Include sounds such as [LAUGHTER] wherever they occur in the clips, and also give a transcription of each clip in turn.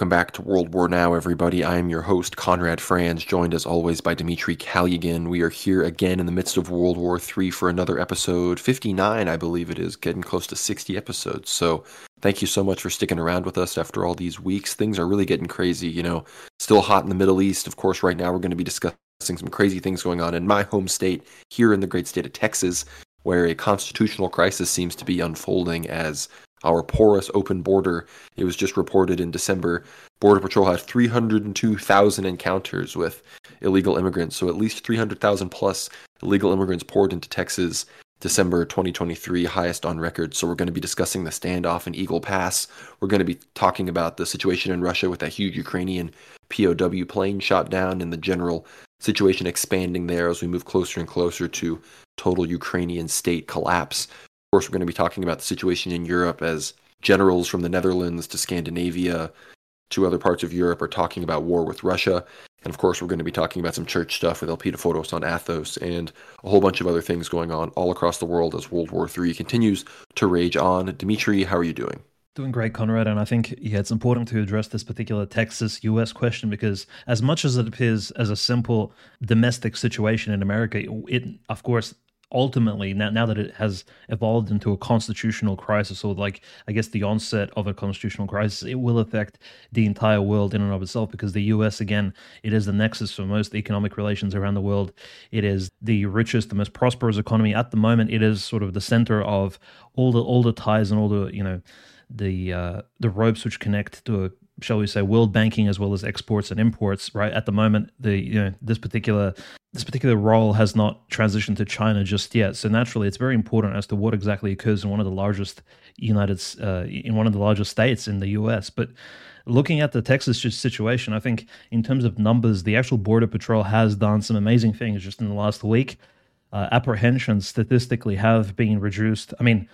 Welcome back to World War Now, everybody. I am your host, Conrad Franz, joined as always by Dimitri Kalyagin. We are here again in the midst of World War III for another episode, 59, I believe it is, getting close to 60 episodes. So thank you so much for sticking around with us after all these weeks. Things are really getting crazy, you know, still hot in the Middle East. Of course, right now we're going to be discussing some crazy things going on in my home state, here in the great state of Texas, where a constitutional crisis seems to be unfolding as our porous open border. It was just reported in December. Border Patrol had 302,000 encounters with illegal immigrants, so at least 300,000 plus illegal immigrants poured into Texas. December 2023, highest on record. So, we're going to be discussing the standoff in Eagle Pass. We're going to be talking about the situation in Russia with that huge Ukrainian POW plane shot down and the general situation expanding there as we move closer and closer to total Ukrainian state collapse course, we're going to be talking about the situation in Europe as generals from the Netherlands to Scandinavia to other parts of Europe are talking about war with Russia. And of course, we're going to be talking about some church stuff with Elpidophoros on Athos and a whole bunch of other things going on all across the world as World War III continues to rage on. Dimitri, how are you doing? Doing great, Conrad. And I think, yeah, it's important to address this particular Texas US question because, as much as it appears as a simple domestic situation in America, it, of course, ultimately now, now that it has evolved into a constitutional crisis or like i guess the onset of a constitutional crisis it will affect the entire world in and of itself because the us again it is the nexus for most economic relations around the world. It is the richest the most prosperous economy. At the moment it is sort of the center of all the all the ties and all the you know the uh, the ropes which connect to shall we say, world banking as well as exports and imports. Right at the moment, the you know this particular this particular role has not transitioned to China just yet. So naturally, it's very important as to what exactly occurs in one of the largest United uh, in one of the largest states in the U.S. But looking at the Texas situation, I think in terms of numbers, the actual Border Patrol has done some amazing things just in the last week. Uh, apprehensions statistically have been reduced. I mean,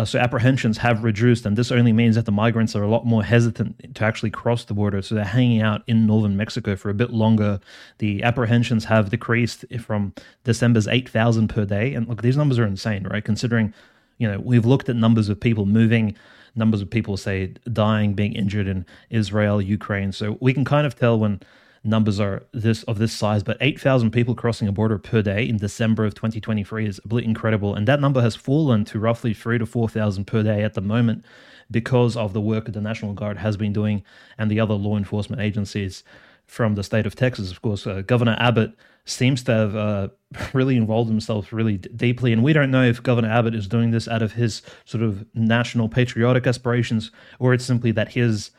uh, so apprehensions have reduced, and this only means that the migrants are a lot more hesitant to actually cross the border. So they're hanging out in northern Mexico for a bit longer. The apprehensions have decreased from December's 8,000 per day. And look, these numbers are insane, right? Considering, you know, we've looked at numbers of people moving, numbers of people, say, dying, being injured in Israel, Ukraine. So we can kind of tell when numbers are this of this size, but 8,000 people crossing a border per day in December of 2023 is incredible. And that number has fallen to roughly three to 4,000 per day at the moment because of the work that the National Guard has been doing and the other law enforcement agencies from the state of Texas. Of course, uh, Governor Abbott seems to have uh, [LAUGHS] really involved himself really d- deeply. And we don't know if Governor Abbott is doing this out of his sort of national patriotic aspirations or it's simply that his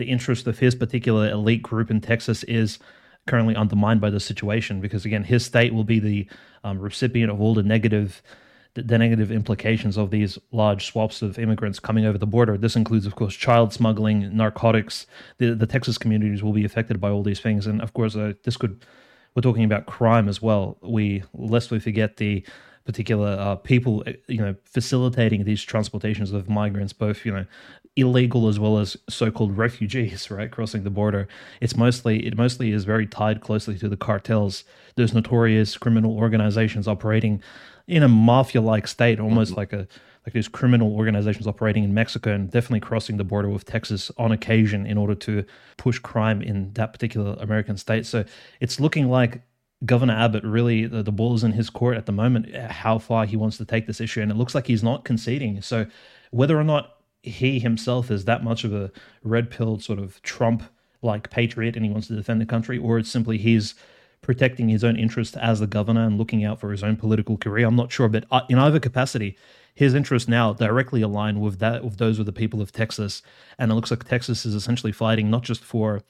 the interest of his particular elite group in Texas is currently undermined by the situation because again his state will be the um, recipient of all the negative the, negative implications of these large swaths of immigrants coming over the border. This includes of course child smuggling narcotics. The, the texas communities will be affected by all these things. And of course uh, this could we're talking about crime as well. We lest we forget the particular uh, people, you know, facilitating these transportations of migrants, both you know, illegal as well as so-called refugees, [LAUGHS] right, crossing the border. It's mostly it mostly is very tied closely to the cartels. Those notorious criminal organizations operating in a mafia-like state, almost mm-hmm. like a like these criminal organizations operating in Mexico and definitely crossing the border with Texas on occasion in order to push crime in that particular American state. So it's looking like Governor Abbott really the, the ball is in his court at the moment. How far he wants to take this issue, and it looks like he's not conceding. So whether or not he himself is that much of a red pilled sort of Trump like patriot and he wants to defend the country, or it's simply he's protecting his own interest as the governor and looking out for his own political career. I'm not sure, but uh, in either capacity, his interests now directly align with that with those of the people of Texas, and it looks like Texas is essentially fighting not just for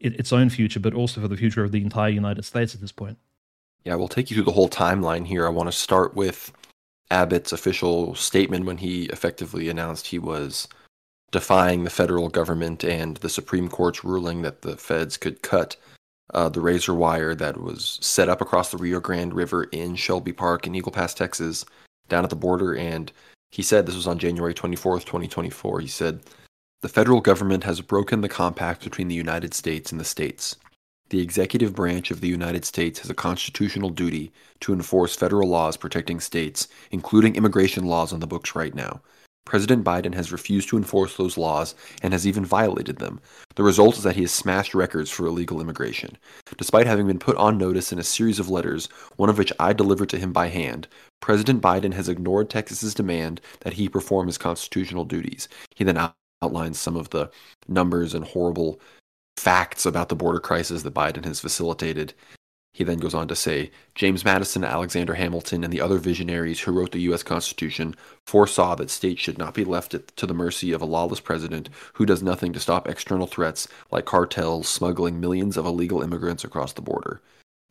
its own future, but also for the future of the entire United States at this point. Yeah, we'll take you through the whole timeline here. I want to start with Abbott's official statement when he effectively announced he was defying the federal government and the Supreme Court's ruling that the feds could cut uh, the razor wire that was set up across the Rio Grande River in Shelby Park in Eagle Pass, Texas, down at the border. And he said this was on January 24th, 2024. He said, The federal government has broken the compact between the United States and the states. The executive branch of the United States has a constitutional duty to enforce federal laws protecting states, including immigration laws on the books right now. President Biden has refused to enforce those laws and has even violated them. The result is that he has smashed records for illegal immigration. Despite having been put on notice in a series of letters, one of which I delivered to him by hand, President Biden has ignored Texas's demand that he perform his constitutional duties. He then outlines some of the numbers and horrible facts about the border crisis that Biden has facilitated. He then goes on to say James Madison, Alexander Hamilton, and the other visionaries who wrote the U.S. Constitution foresaw that states should not be left to the mercy of a lawless president who does nothing to stop external threats like cartels smuggling millions of illegal immigrants across the border.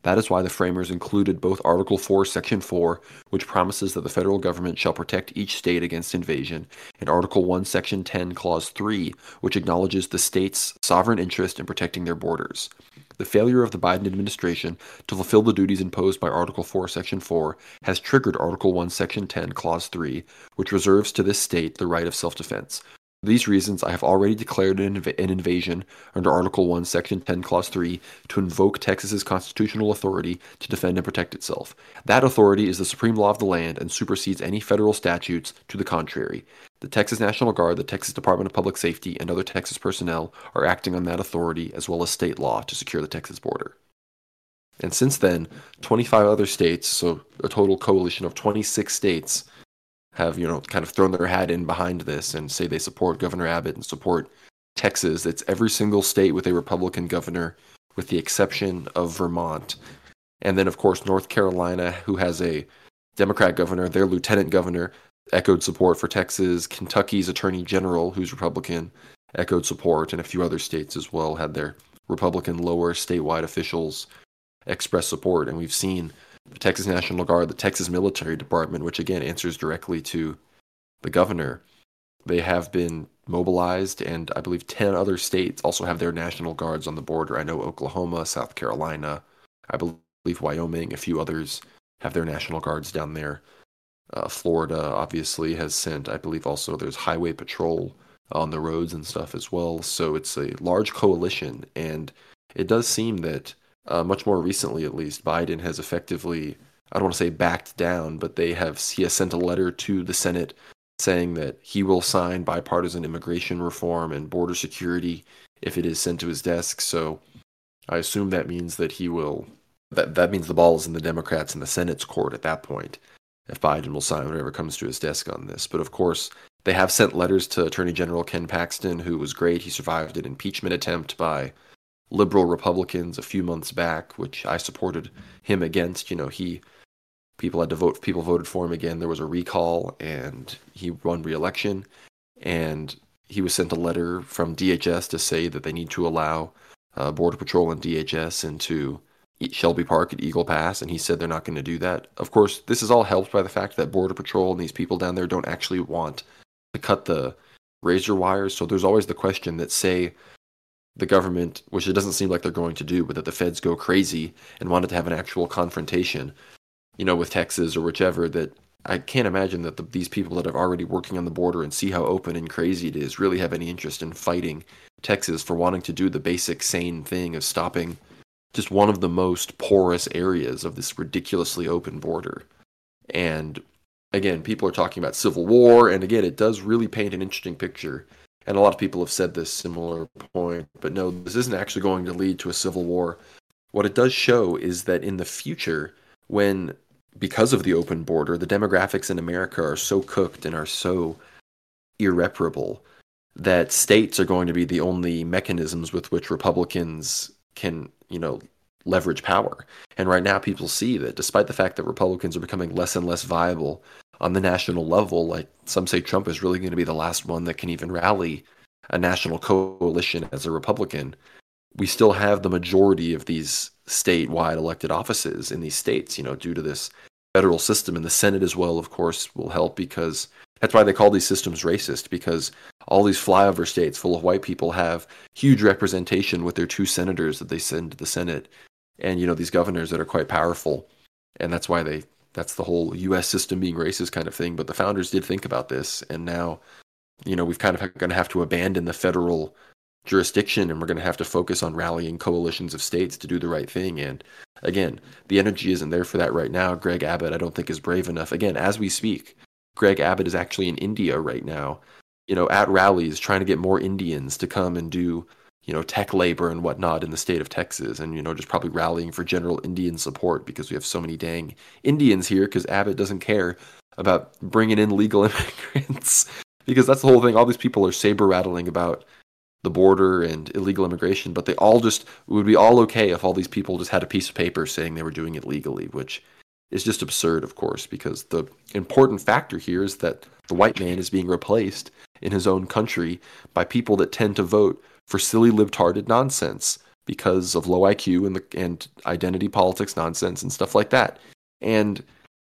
That is why the framers included both Article 4, Section 4, which promises that the federal government shall protect each state against invasion, and Article 1, Section 10, Clause 3, which acknowledges the state's sovereign interest in protecting their borders. The failure of the Biden administration to fulfill the duties imposed by Article 4, Section 4 has triggered Article 1, Section 10, Clause 3, which reserves to this state the right of self defense. For these reasons, I have already declared an, inv- an, invasion under Article 1, Section 10, Clause 3 to invoke Texas's constitutional authority to defend and protect itself. That authority is the supreme law of the land and supersedes any federal statutes to the contrary. The Texas National Guard, the Texas Department of Public Safety, and other Texas personnel are acting on that authority as well as state law to secure the Texas border. And since then, 25 other states, so a total coalition of 26 states, have you know kind of thrown their hat in behind this and say they support Governor Abbott and support Texas. It's every single state with a Republican governor, with the exception of Vermont, and then of course North Carolina, who has a Democrat governor. Their lieutenant governor echoed support for Texas. Kentucky's attorney general, who's Republican, echoed support, and a few other states as well had their Republican lower statewide officials express support. And we've seen Texas National Guard, the Texas Military Department, which again answers directly to the governor. They have been mobilized, and I believe 10 other states also have their National Guards on the border. I know Oklahoma, South Carolina, I believe Wyoming, a few others have their National Guards down there. Uh, Florida obviously has sent, I believe, also there's highway patrol on the roads and stuff as well. So it's a large coalition, and it does seem that uh, much more recently, at least, Biden has effectively, I don't want to say backed down, but they have he has sent a letter to the Senate saying that he will sign bipartisan immigration reform and border security if it is sent to his desk. So I assume that means that he will. That that means the ball is in the Democrats and the Senate's court at that point if Biden will sign whatever comes to his desk on this. But of course, they have sent letters to Attorney General Ken Paxton, who was great. He survived an impeachment attempt by liberal Republicans a few months back, which I supported him against. You know, he people had to vote. People voted for him again. There was a recall, and he won re-election. And he was sent a letter from DHS to say that they need to allow uh, Border Patrol and DHS into Shelby Park at Eagle Pass, and he said they're not going to do that. Of course, this is all helped by the fact that Border Patrol and these people down there don't actually want to cut the razor wires. So there's always the question that, say, the government, which it doesn't seem like they're going to do, but that the feds go crazy and wanted to have an actual confrontation, you know, with Texas or whichever, that I can't imagine that the, these people that are already working on the border and see how open and crazy it is really have any interest in fighting Texas for wanting to do the basic sane thing of stopping just one of the most porous areas of this ridiculously open border. And again, people are talking about civil war, and again, it does really paint an interesting picture. And a lot of people have said this similar point, but no, this isn't actually going to lead to a civil war. What it does show is that in the future, when because of the open border, the demographics in America are so cooked and are so irreparable that states are going to be the only mechanisms with which Republicans can you know, leverage power. And right now, people see that despite the fact that Republicans are becoming less and less viable on the national level, like some say Trump is really going to be the last one that can even rally a national coalition as a Republican. We still have the majority of these statewide elected offices in these states, you know, due to this federal system. And the Senate as well, of course, will help because that's why they call these systems racist because all these flyover states full of white people have huge representation with their two senators that they send to the Senate, and you know these governors that are quite powerful, and that's why they that's the whole U.S. system being racist kind of thing. But the founders did think about this, and now you know we've kind of going to have to abandon the federal jurisdiction and we're going to have to focus on rallying coalitions of states to do the right thing and again the energy isn't there for that right now greg abbott i don't think is brave enough again as we speak Greg Abbott is actually in India right now, you know, at rallies trying to get more Indians to come and do, you know, tech labor and whatnot in the state of Texas, and you know, just probably rallying for general Indian support because we have so many dang Indians here because Abbott doesn't care about bringing in legal [LAUGHS] immigrants because that's the whole thing. All these people are saber rattling about the border and illegal immigration, but they all just would be all okay if all these people just had a piece of paper saying they were doing it legally, which is just absurd, of course, because the important factor here is that the white man is being replaced in his own country by people that tend to vote for silly libtarded nonsense because of low IQ and the and identity politics nonsense and stuff like that. And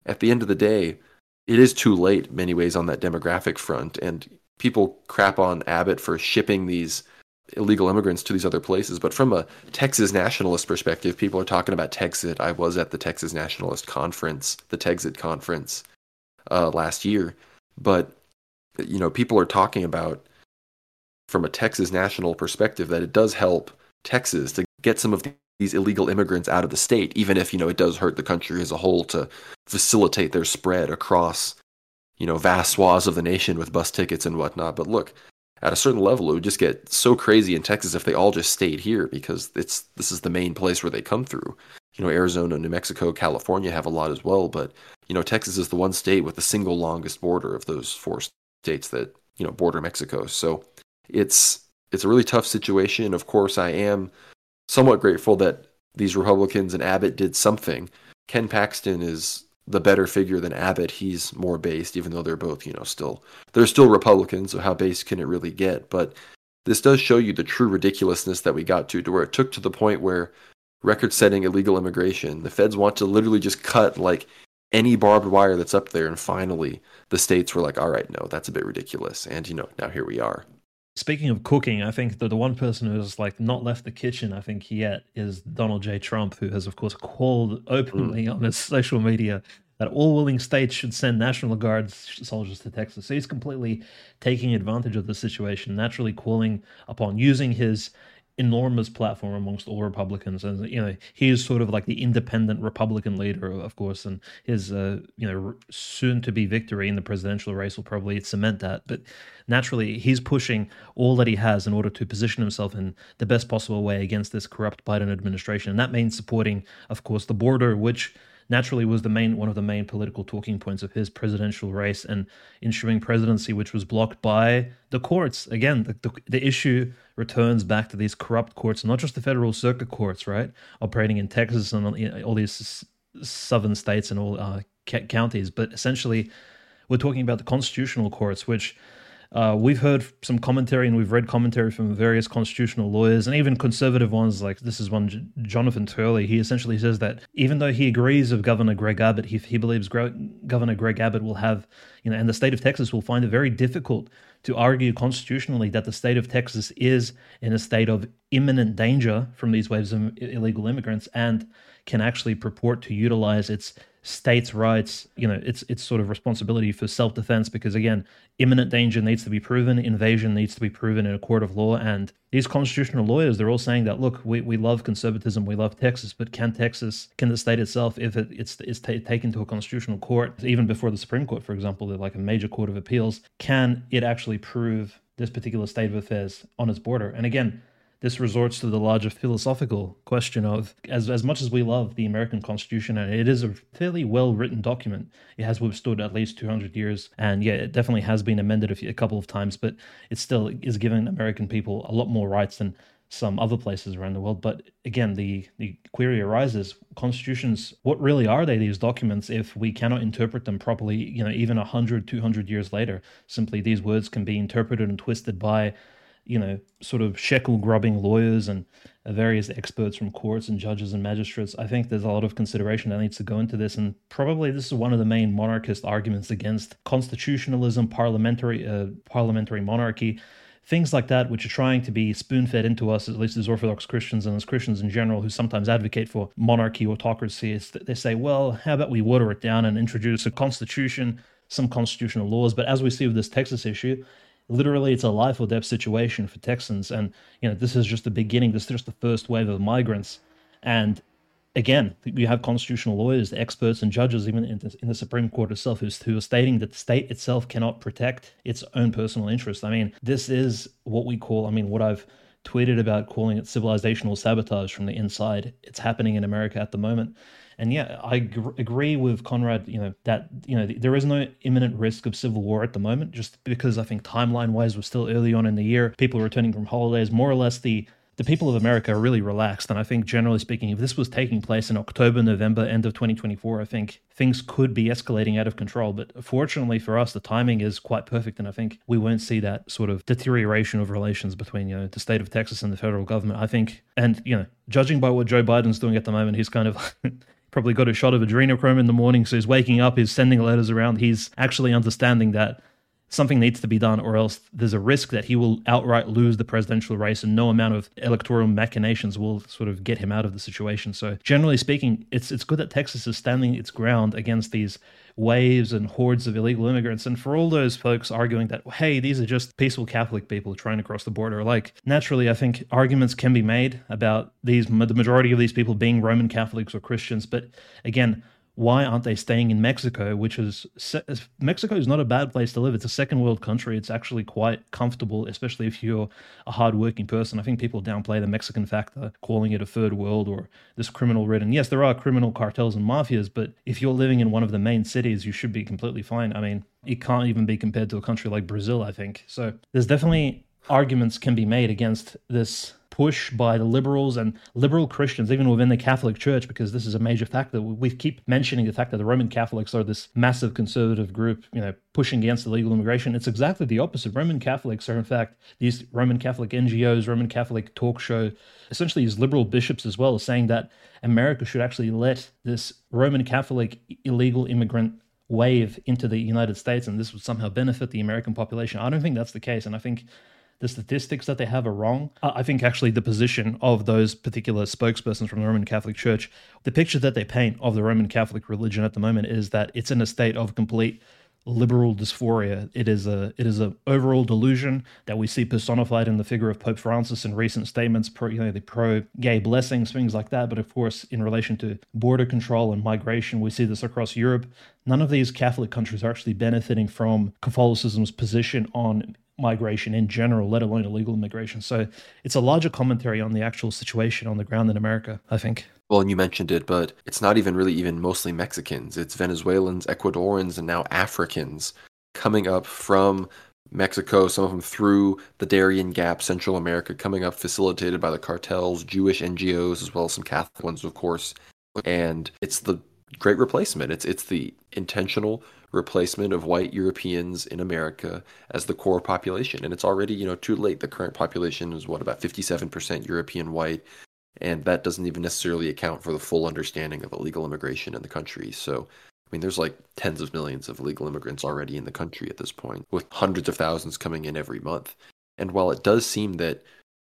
at the end of the day, it is too late many ways on that demographic front and people crap on Abbott for shipping these illegal immigrants to these other places. But from a Texas nationalist perspective, people are talking about Texit. I was at the Texas Nationalist Conference, the Texit Conference, uh, last year. But, you know, people are talking about, from a Texas national perspective, that it does help Texas to get some of these illegal immigrants out of the state, even if, you know, it does hurt the country as a whole to facilitate their spread across you know, vast swaths of the nation with bus tickets and whatnot. But look, at a certain level, it would just get so crazy in Texas if they all just stayed here because it's this is the main place where they come through. You know, Arizona, New Mexico, California have a lot as well, but you know, Texas is the one state with the single longest border of those four states that you know border Mexico. So it's it's a really tough situation. Of course, I am somewhat grateful that these Republicans and Abbott did something. Ken Paxton is the better figure than Abbott. He's more based, even though they're both, you know, still they're still Republicans. So how based can it really get? But this does show you the true ridiculousness that we got to, to where it took to the point where record-setting illegal immigration, the feds want to literally just cut like any barbed wire that's up there, and finally the states were like, all right, no, that's a bit ridiculous, and you know, now here we are. Speaking of cooking, I think that the one person who's like not left the kitchen, I think yet, is Donald J. Trump, who has, of course, called openly mm. on his social media that all willing states should send National Guard soldiers to Texas. So he's completely taking advantage of the situation, naturally calling upon using his enormous platform amongst all Republicans, and you know he is sort of like the independent Republican leader, of course, and his uh, you know soon to be victory in the presidential race will probably cement that. But naturally, he's pushing all that he has in order to position himself in the best possible way against this corrupt Biden administration, and that means supporting, of course, the border, which naturally was the main one of the main political talking points of his presidential race and ensuing presidency, which was blocked by the courts. Again, the, the, the, issue returns back to these corrupt courts, not just the federal circuit courts, right, operating in Texas and all these southern states and all uh, counties, but essentially, we're talking about the constitutional courts, which uh, we've heard some commentary and we've read commentary from various constitutional lawyers and even conservative ones. Like this is one, J- Jonathan Turley. He essentially says that even though he agrees with Governor Greg Abbott, he, he believes Gre- Governor Greg Abbott will have, you know, and the state of Texas will find it very difficult to argue constitutionally that the state of Texas is in a state of imminent danger from these waves of illegal immigrants and can actually purport to utilize its states' rights, you know, it's it's sort of responsibility for self-defense because again, imminent danger needs to be proven, invasion needs to be proven in a court of law, and these constitutional lawyers, they're all saying that look, we, we love conservatism, we love Texas, but can Texas, can the state itself, if it, it's it's t- taken to a constitutional court, even before the Supreme Court, for example, like a major court of appeals, can it actually prove this particular state of affairs on its border? And again, this resorts to the larger philosophical question of as, as much as we love the American Constitution, and it is a fairly well written document, it has withstood at least 200 years. And yeah, it definitely has been amended a, few, a couple of times, but it still is giving American people a lot more rights than some other places around the world. But again, the, the query arises constitutions, what really are they, these documents, if we cannot interpret them properly, you know, even 100, 200 years later? Simply these words can be interpreted and twisted by you know, sort of shekel grubbing lawyers and uh, various experts from courts and judges and magistrates. I think there's a lot of consideration that needs to go into this, and probably this is one of the main monarchist arguments against constitutionalism, parliamentary, uh, parliamentary monarchy. Things like that, which are trying to be spoon fed into us, at least as Orthodox Christians and as Christians in general, who sometimes advocate for monarchy, autocracy, is that they say, well, how about we water it down and introduce a constitution, some constitutional laws? But as we see with this Texas issue, literally it's a life or death situation for Texans. And, you know, this is just the beginning. This is just the first wave of migrants. And again, you have constitutional lawyers, experts, and judges, even in the, in the Supreme Court itself, who's, who are stating that the state itself cannot protect its own personal interests. I mean, this is what we call, I mean, what I've tweeted about calling it civilizational sabotage from the inside. It's happening in America at the moment. And yeah, I gr- agree with Conrad, you know, that, you know, there is no imminent risk of civil war at the moment, just because I think timeline wise, we're still early on in the year. People returning from holidays, more or less the the people of America are really relaxed. And I think, generally speaking, if this was taking place in October, November, end of 2024, I think things could be escalating out of control. But fortunately for us, the timing is quite perfect. And I think we won't see that sort of deterioration of relations between, you know, the state of Texas and the federal government. I think, and, you know, judging by what Joe Biden's doing at the moment, he's kind of. [LAUGHS] probably got a shot of adrenochrome in the morning, so he's waking up, he's sending letters around, he's actually understanding that something needs to be done, or else there's a risk that he will outright lose the presidential race, and no amount of electoral machinations will sort of get him out of the situation. So, generally speaking, it's it's good that Texas is standing its ground against these waves and hordes of illegal immigrants. And for all those folks arguing that, hey, these are just peaceful Catholic people trying to cross the border, like naturally, I think arguments can be made about these the majority of these people being Roman Catholics or Christians. But again, why aren't they staying in Mexico? Which is Mexico is not a bad place to live. It's a second world country. It's actually quite comfortable, especially if you're a hardworking person. I think people downplay the Mexican factor, calling it a third world or this criminal ridden. Yes, there are criminal cartels and mafias, but if you're living in one of the main cities, you should be completely fine. I mean, it can't even be compared to a country like Brazil. I think so. There's definitely arguments can be made against this push by the liberals and liberal Christians, even within the Catholic Church, because this is a major factor. We keep mentioning the fact that the Roman Catholics are this massive conservative group, you know, pushing against illegal immigration. It's exactly the opposite. Roman Catholics are, in fact, these Roman Catholic NGOs, Roman Catholic talk show, essentially these liberal bishops as well, saying that America should actually let this Roman Catholic illegal immigrant wave into the United States and this would somehow benefit the American population. I don't think that's the case. And I think the statistics that they have are wrong. I think actually the position of those particular spokespersons from the Roman Catholic Church, the picture that they paint of the Roman Catholic religion at the moment is that it's in a state of complete liberal dysphoria. It is a it is a overall delusion that we see personified in the figure of Pope Francis in recent statements, pro you know the pro gay blessings, things like that. But of course, in relation to border control and migration, we see this across Europe. None of these Catholic countries are actually benefiting from Catholicism's position on migration in general, let alone illegal immigration. So it's a larger commentary on the actual situation on the ground in America, I think. Well, and you mentioned it, but it's not even really even mostly Mexicans. It's Venezuelans, Ecuadorians, and now Africans coming up from Mexico, some of them through the Darien Gap, Central America, coming up facilitated by the cartels, Jewish NGOs, as well as some Catholic ones, of course. And it's the great replacement. It's it's the intentional replacement of white Europeans in America as the core population. And it's already, you know, too late. The current population is what about 57% European white, and that doesn't even necessarily account for the full understanding of illegal immigration in the country. So I mean, there's like tens of millions of illegal immigrants already in the country at this point, with hundreds of thousands coming in every month. And while it does seem that,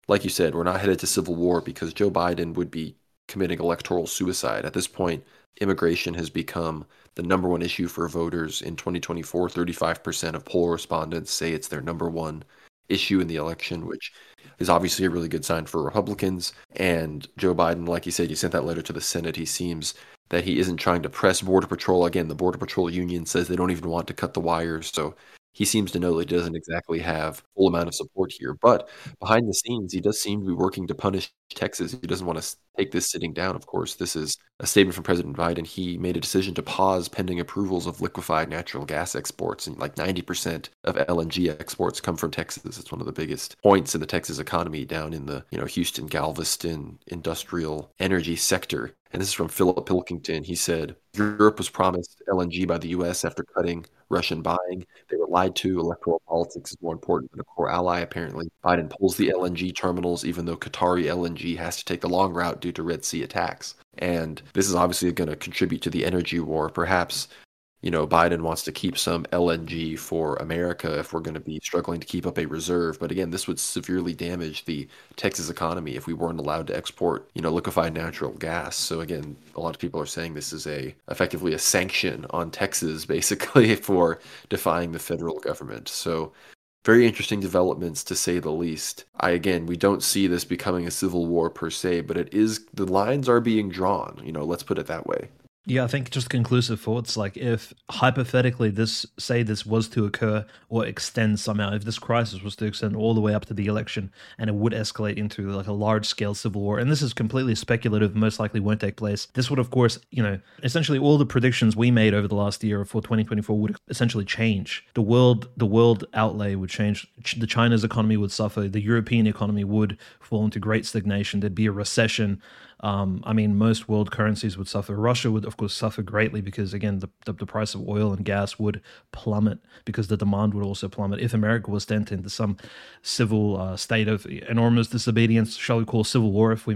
like you said, we're not headed to civil war because Joe Biden would be committing electoral suicide, at this point, immigration has become the number one issue for voters in 2024. 35% of poll respondents say it's their number one issue in the election, which is obviously a really good sign for Republicans. And Joe Biden, like you said, he sent that letter to the Senate. He seems that he isn't trying to press Border Patrol. Again, the Border Patrol union says they don't even want to cut the wires. So he seems to know that he doesn't exactly have full amount of support here. But behind the scenes, he does seem to be working to punish Texas. He doesn't want to take this sitting down. Of course, this is a statement from President Biden. He made a decision to pause pending approvals of liquefied natural gas exports, and like 90% of LNG exports come from Texas. It's one of the biggest points in the Texas economy down in the you know Houston Galveston industrial energy sector. And this is from Philip Pilkington. He said Europe was promised LNG by the U.S. after cutting Russian buying. They were lied to. Electoral politics is more important than a core ally, apparently. Biden pulls the LNG terminals, even though Qatari LNG has to take the long route due to Red Sea attacks. And this is obviously going to contribute to the energy war. Perhaps you know, Biden wants to keep some LNG for America if we're going to be struggling to keep up a reserve. But again, this would severely damage the Texas economy if we weren't allowed to export, you know, liquefied natural gas. So again, a lot of people are saying this is a effectively a sanction on Texas, [LAUGHS] basically, for defying the federal government. So very interesting developments to say the least. I again, we don't see this becoming a civil war per se, but it is the lines are being drawn, you know, let's put it that way. Yeah, I think just conclusive thoughts. Like, if hypothetically this, say, this was to occur or extend somehow, if this crisis was to extend all the way up to the election and it would escalate into like a large scale civil war, and this is completely speculative, most likely won't take place. This would, of course, you know, essentially all the predictions we made over the last year for 2024 would essentially change. The world, the world outlay would change. The China's economy would suffer. The European economy would fall into great stagnation. There'd be a recession. Um, I mean, most world currencies would suffer. Russia would, of course, suffer greatly because, again, the, the, the, price of oil and gas would plummet because the demand would also plummet. If America was sent into some civil uh, state of enormous disobedience, shall we call civil war, if we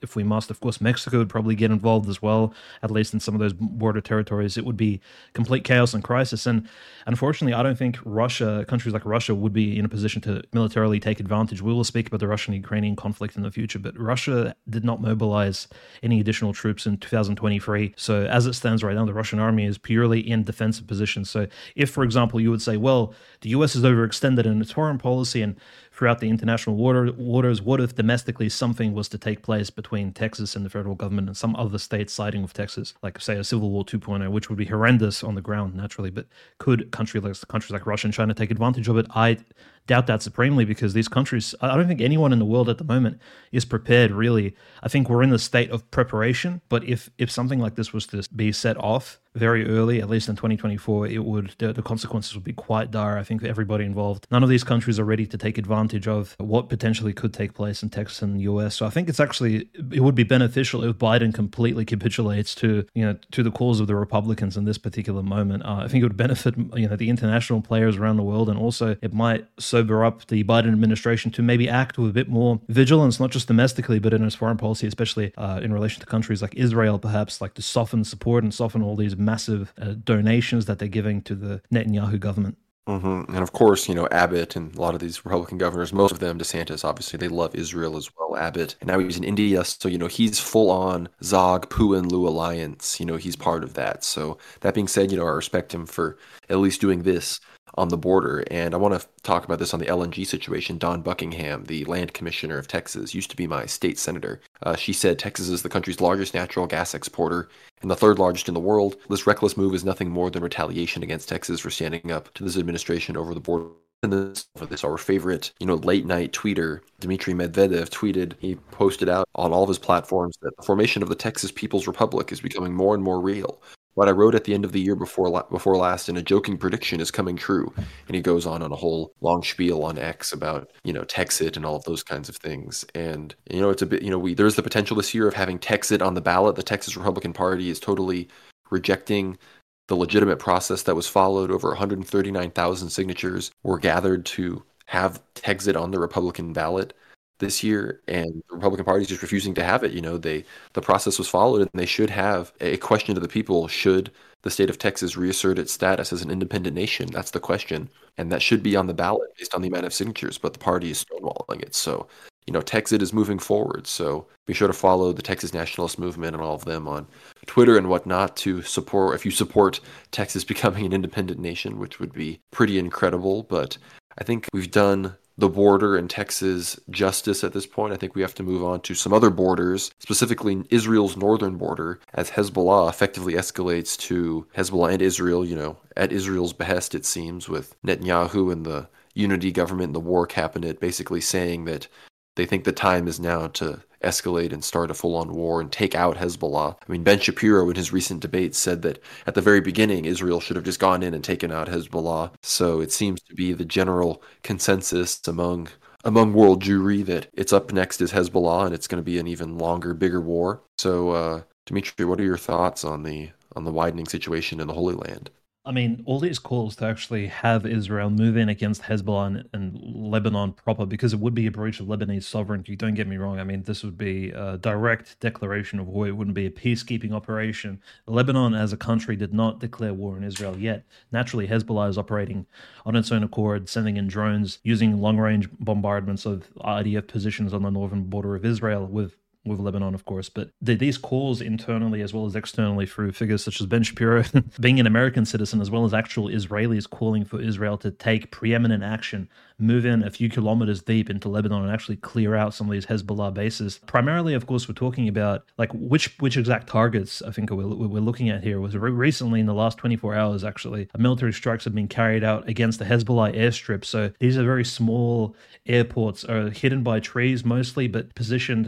if we must, of course, Mexico would probably get involved as well, at least in some of those border territories. It would be complete chaos and crisis. And unfortunately, I don't think Russia, countries like Russia, would be in a position to militarily take advantage. We will speak about the Russian Ukrainian conflict in the future, but Russia did not mobilize mobilize any additional troops in 2023. So as it stands right now, the Russian army is purely in defensive position. So if, for example, you would say, well, the U.S. is overextended in its foreign policy and throughout the international water, waters, what if domestically something was to take place between Texas and the federal government and some other states siding with Texas, like say a civil war 2.0, which would be horrendous on the ground naturally, but could like countries like Russia and China take advantage of it? I doubt that supremely because these countries, I don't think anyone in the world at the moment is prepared really. I think we're in the state of preparation, but if if something like this was to be set off, very early, at least in 2024, it would the, the, consequences would be quite dire. I think everybody involved. None of these countries are ready to take advantage of what potentially could take place in Texas and the US. So I think it's actually it would be beneficial if Biden completely capitulates to you know to the cause of the Republicans in this particular moment. Uh, I think it would benefit you know the international players around the world, and also it might sober up the Biden administration to maybe act with a bit more vigilance, not just domestically, but in its foreign policy, especially uh, in relation to countries like Israel, perhaps like to soften support and soften all these massive uh, donations that they're giving to the Netanyahu government. Mm-hmm. And of course, you know, Abbott and a lot of these Republican governors, most of them, DeSantis, obviously, they love Israel as well. Abbott. And now he's in India. So, you know, he's full on Zog, Pu, and Lu alliance. You know, he's part of that. So, that being said, you know, I respect him for at least doing this on the border. And I want to talk about this on the LNG situation. Dawn Buckingham, the land commissioner of Texas, used to be my state senator. Uh, she said Texas is the country's largest natural gas exporter and the third largest in the world. This reckless move is nothing more than retaliation against Texas for standing up to this administration over the border. And this, for this, our favorite, you know, late night tweeter, Dmitry Medvedev, tweeted, he posted out on all of his platforms that the formation of the Texas People's Republic is becoming more and more real. What I wrote at the end of the year before before last in a joking prediction is coming true, and he goes on on a whole long spiel on X about you know Texit and all of those kinds of things. And you know it's a bit you know we there's the potential this year of having Texit on the ballot. The Texas Republican Party is totally rejecting the legitimate process that was followed. Over 139,000 signatures were gathered to have Texit on the Republican ballot this year, and the Republican Party is just refusing to have it. You know, they the process was followed, and they should have a question to the people: Should the state of Texas reassert its status as an independent nation? That's the question, and that should be on the ballot based on the amount of signatures. But the party is stonewalling it, so you know, Texas is moving forward. So be sure to follow the Texas Nationalist Movement and all of them on Twitter and whatnot to support, if you support Texas [LAUGHS] becoming an independent nation, which would be pretty incredible. But I think we've done the border and Texas justice at this point. I think we have to move on to some other borders, specifically Israel's northern border, as Hezbollah effectively escalates to Hezbollah and Israel, you know, at Israel's behest, it seems, with Netanyahu and the unity government and the war cabinet basically saying that they think the time is now to escalate and start a full on war and take out Hezbollah. I mean, Ben Shapiro in his recent debate said that at the very beginning, Israel should have just gone in and taken out Hezbollah. So it seems to be the general consensus among among world Jewry that it's up next is Hezbollah and it's going to be an even longer, bigger war. So, uh, Dimitri, what are your thoughts on the on the widening situation in the Holy Land? I mean, all these calls to actually have Israel move in against Hezbollah and, Lebanon proper, because it would be a breach of Lebanese sovereignty. Don't get me wrong. I mean, this would be a direct declaration of war. It wouldn't be a peacekeeping operation. Lebanon, as a country, did not declare war on Israel yet. Naturally, Hezbollah is operating on its own accord, sending in drones, using long range bombardments of IDF positions on the northern border of Israel with with Lebanon, of course. But the, these calls internally as well as externally through figures such as Ben Shapiro, [LAUGHS] being an American citizen, as well as actual Israelis calling for Israel to take preeminent action move in a few kilometers deep into Lebanon and actually clear out some of these Hezbollah bases. Primarily, of course, we're talking about like which which exact targets I think we're, we're looking at here was re- recently in the last 24 hours actually military strikes have been carried out against the Hezbollah airstrip. So these are very small airports, are hidden by trees mostly, but positioned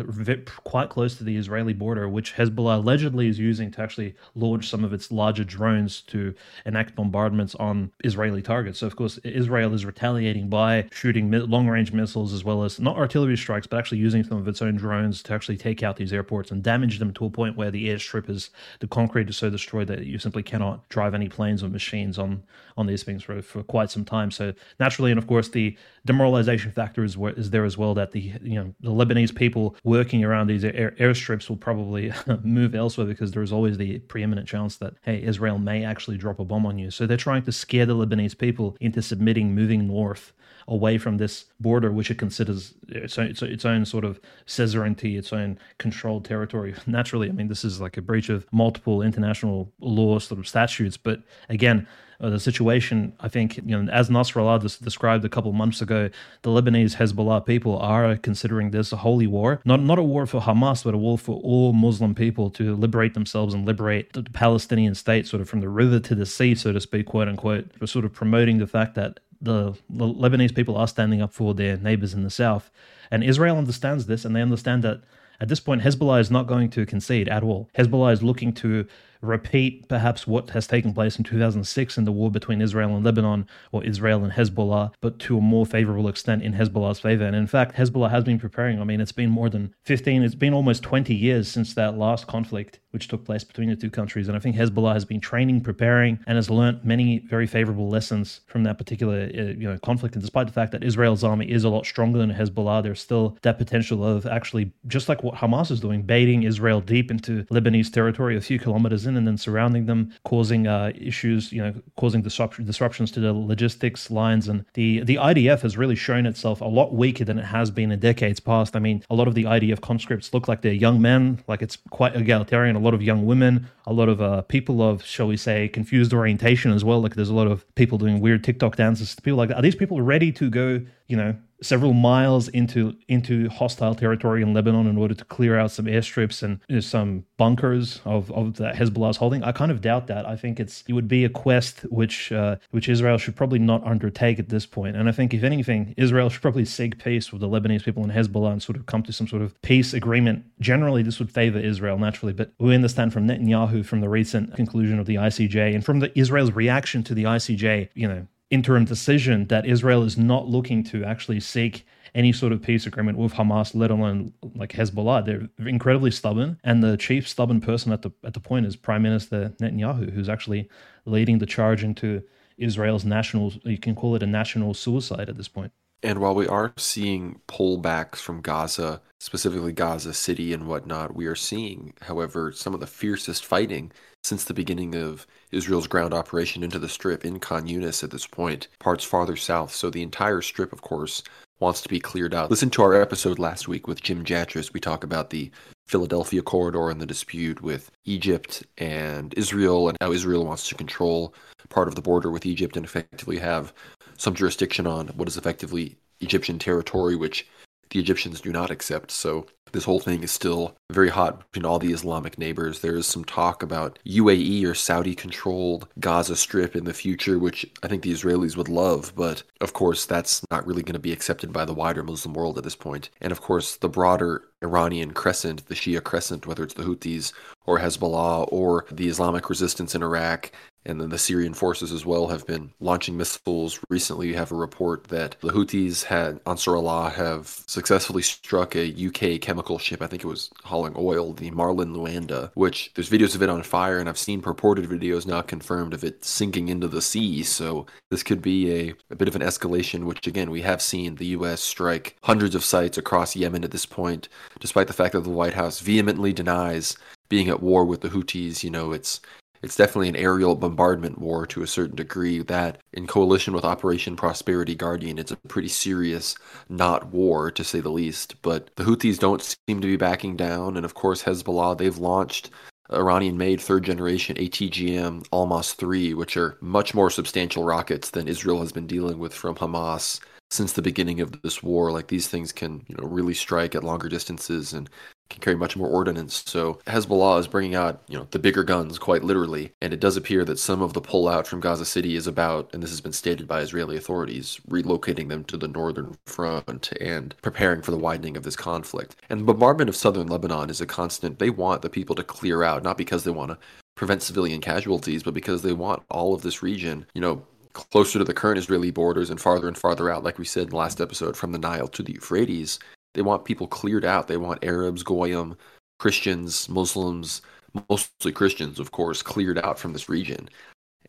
quite close to the Israeli border, which Hezbollah allegedly is using to actually launch some of its larger drones to enact bombardments on Israeli targets. So of course Israel is retaliating by shooting long range missiles as well as not artillery strikes, but actually using some of its own drones to actually take out these airports and damage them to a point where the airstrip is the concrete is so destroyed that you simply cannot drive any planes or machines on on these things for, for quite some time. So naturally, and of course, the demoralization factor is, is there as well. That the you know the Lebanese people working around these air, airstrips will probably [LAUGHS] move elsewhere because there is always the preeminent chance that hey Israel may actually drop a bomb on you. So they're trying to scare the Lebanese people into submitting, moving north away from this border, which it considers its own, its own sort of suzerainty, its own controlled territory. [LAUGHS] Naturally, I mean, this is like a breach of multiple international law sort of statutes. But again, uh, the situation, I think, you know, as Nasrallah described a couple months ago, the Lebanese Hezbollah people are considering this a holy war, not not a war for Hamas, but a war for all Muslim people to liberate themselves and liberate the Palestinian state, sort of from the river to the sea, so to speak, quote unquote, for sort of promoting the fact that the, Lebanese people are standing up for their neighbors in the south. And Israel understands this, and they understand that at this point, Hezbollah is not going to concede at all. Hezbollah is looking to repeat perhaps what has taken place in 2006 in the war between Israel and Lebanon, or Israel and Hezbollah, but to a more favorable extent in Hezbollah's favor. And in fact, Hezbollah has been preparing. I mean, it's been more than 15, it's been almost 20 years since that last conflict, which took place between the two countries. And I think Hezbollah has been training, preparing, and has learnt many very favorable lessons from that particular uh, you know conflict. And despite the fact that Israel's army is a lot stronger than Hezbollah, there's still that potential of actually, just like what Hamas is doing, baiting Israel deep into Lebanese territory a few kilometers in and then surrounding them, causing uh, issues, you know, causing disrupt- disruptions to the logistics lines. And the, the IDF has really shown itself a lot weaker than it has been in decades past. I mean, a lot of the IDF conscripts look like they're young men, like it's quite egalitarian, a lot of young women, a lot of uh, people of, shall we say, confused orientation as well. Like there's a lot of people doing weird TikTok dances. People like, that. are these people ready to go, you know, several miles into into hostile territory in Lebanon in order to clear out some airstrips and you know, some bunkers of, of that Hezbollah's holding. I kind of doubt that. I think it's it would be a quest which uh, which Israel should probably not undertake at this point. And I think if anything, Israel should probably seek peace with the Lebanese people and Hezbollah and sort of come to some sort of peace agreement. Generally, this would favor Israel naturally, but we understand from Netanyahu from the recent conclusion of the ICJ and from the Israel's reaction to the ICJ, you know, interim decision that Israel is not looking to actually seek any sort of peace agreement with Hamas, let alone like Hezbollah. They're incredibly stubborn, and the chief stubborn person at the at the point is Prime Minister Netanyahu, who's actually leading the charge into Israel's national. You can call it a national suicide at this point. And while we are seeing pullbacks from Gaza, specifically Gaza City and whatnot, we are seeing, however, some of the fiercest fighting since the beginning of Israel's ground operation into the strip in Khan Yunis at this point, parts farther south. So the entire strip, of course, wants to be cleared out. Listen to our episode last week with Jim Jatras. We talk about the Philadelphia corridor and the dispute with Egypt and Israel and how Israel wants to control part of the border with Egypt and effectively have some jurisdiction on what is effectively Egyptian territory, which the Egyptians do not accept. So this whole thing is still very hot between all the Islamic neighbors. There is some talk about UAE or Saudi controlled Gaza Strip in the future, which I think the Israelis would love, but of course that's not really going to be accepted by the wider Muslim world at this point. And of course, the broader Iranian crescent, the Shia crescent, whether it's the Houthis or Hezbollah or the Islamic resistance in Iraq, and then the Syrian forces as well have been launching missiles. Recently, you have a report that the Houthis had Ansar Allah have successfully struck a UK chemical ship. I think it was hauling oil, the Marlin Luanda, which there's videos of it on fire, and I've seen purported videos now confirmed of it sinking into the sea. So this could be a, a bit of an escalation, which again we have seen the U.S. strike hundreds of sites across Yemen at this point, despite the fact that the White House vehemently denies being at war with the Houthis. You know, it's it's definitely an aerial bombardment war to a certain degree that in coalition with Operation Prosperity Guardian, it's a pretty serious not war to say the least. But the Houthis don't seem to be backing down. And of course, Hezbollah, they've launched Iranian made third generation ATGM Almas 3, which are much more substantial rockets than Israel has been dealing with from Hamas since the beginning of this war. Like these things can, you know, really strike at longer distances and can carry much more ordnance. So Hezbollah is bringing out, you know, the bigger guns quite literally, and it does appear that some of the pullout from Gaza City is about, and this has been stated by Israeli authorities, relocating them to the northern front and preparing for the widening of this conflict. And the bombardment of southern Lebanon is a constant. They want the people to clear out, not because they want to prevent civilian casualties, but because they want all of this region, you know, closer to the current Israeli borders and farther and farther out, like we said in the last episode, from the Nile to the Euphrates. They want people cleared out. They want Arabs, Goyim, Christians, Muslims, mostly Christians, of course, cleared out from this region.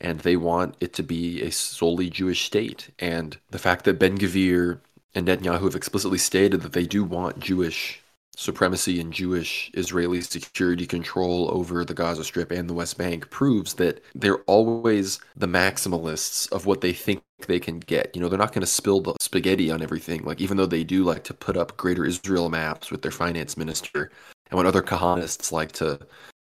And they want it to be a solely Jewish state. And the fact that Ben Gvir and Netanyahu have explicitly stated that they do want Jewish supremacy and Jewish Israeli security control over the Gaza Strip and the West Bank proves that they're always the maximalists of what they think they can get. You know, they're not going to spill the spaghetti on everything. Like, even though they do like to put up greater Israel maps with their finance minister, and when other Kahanists like to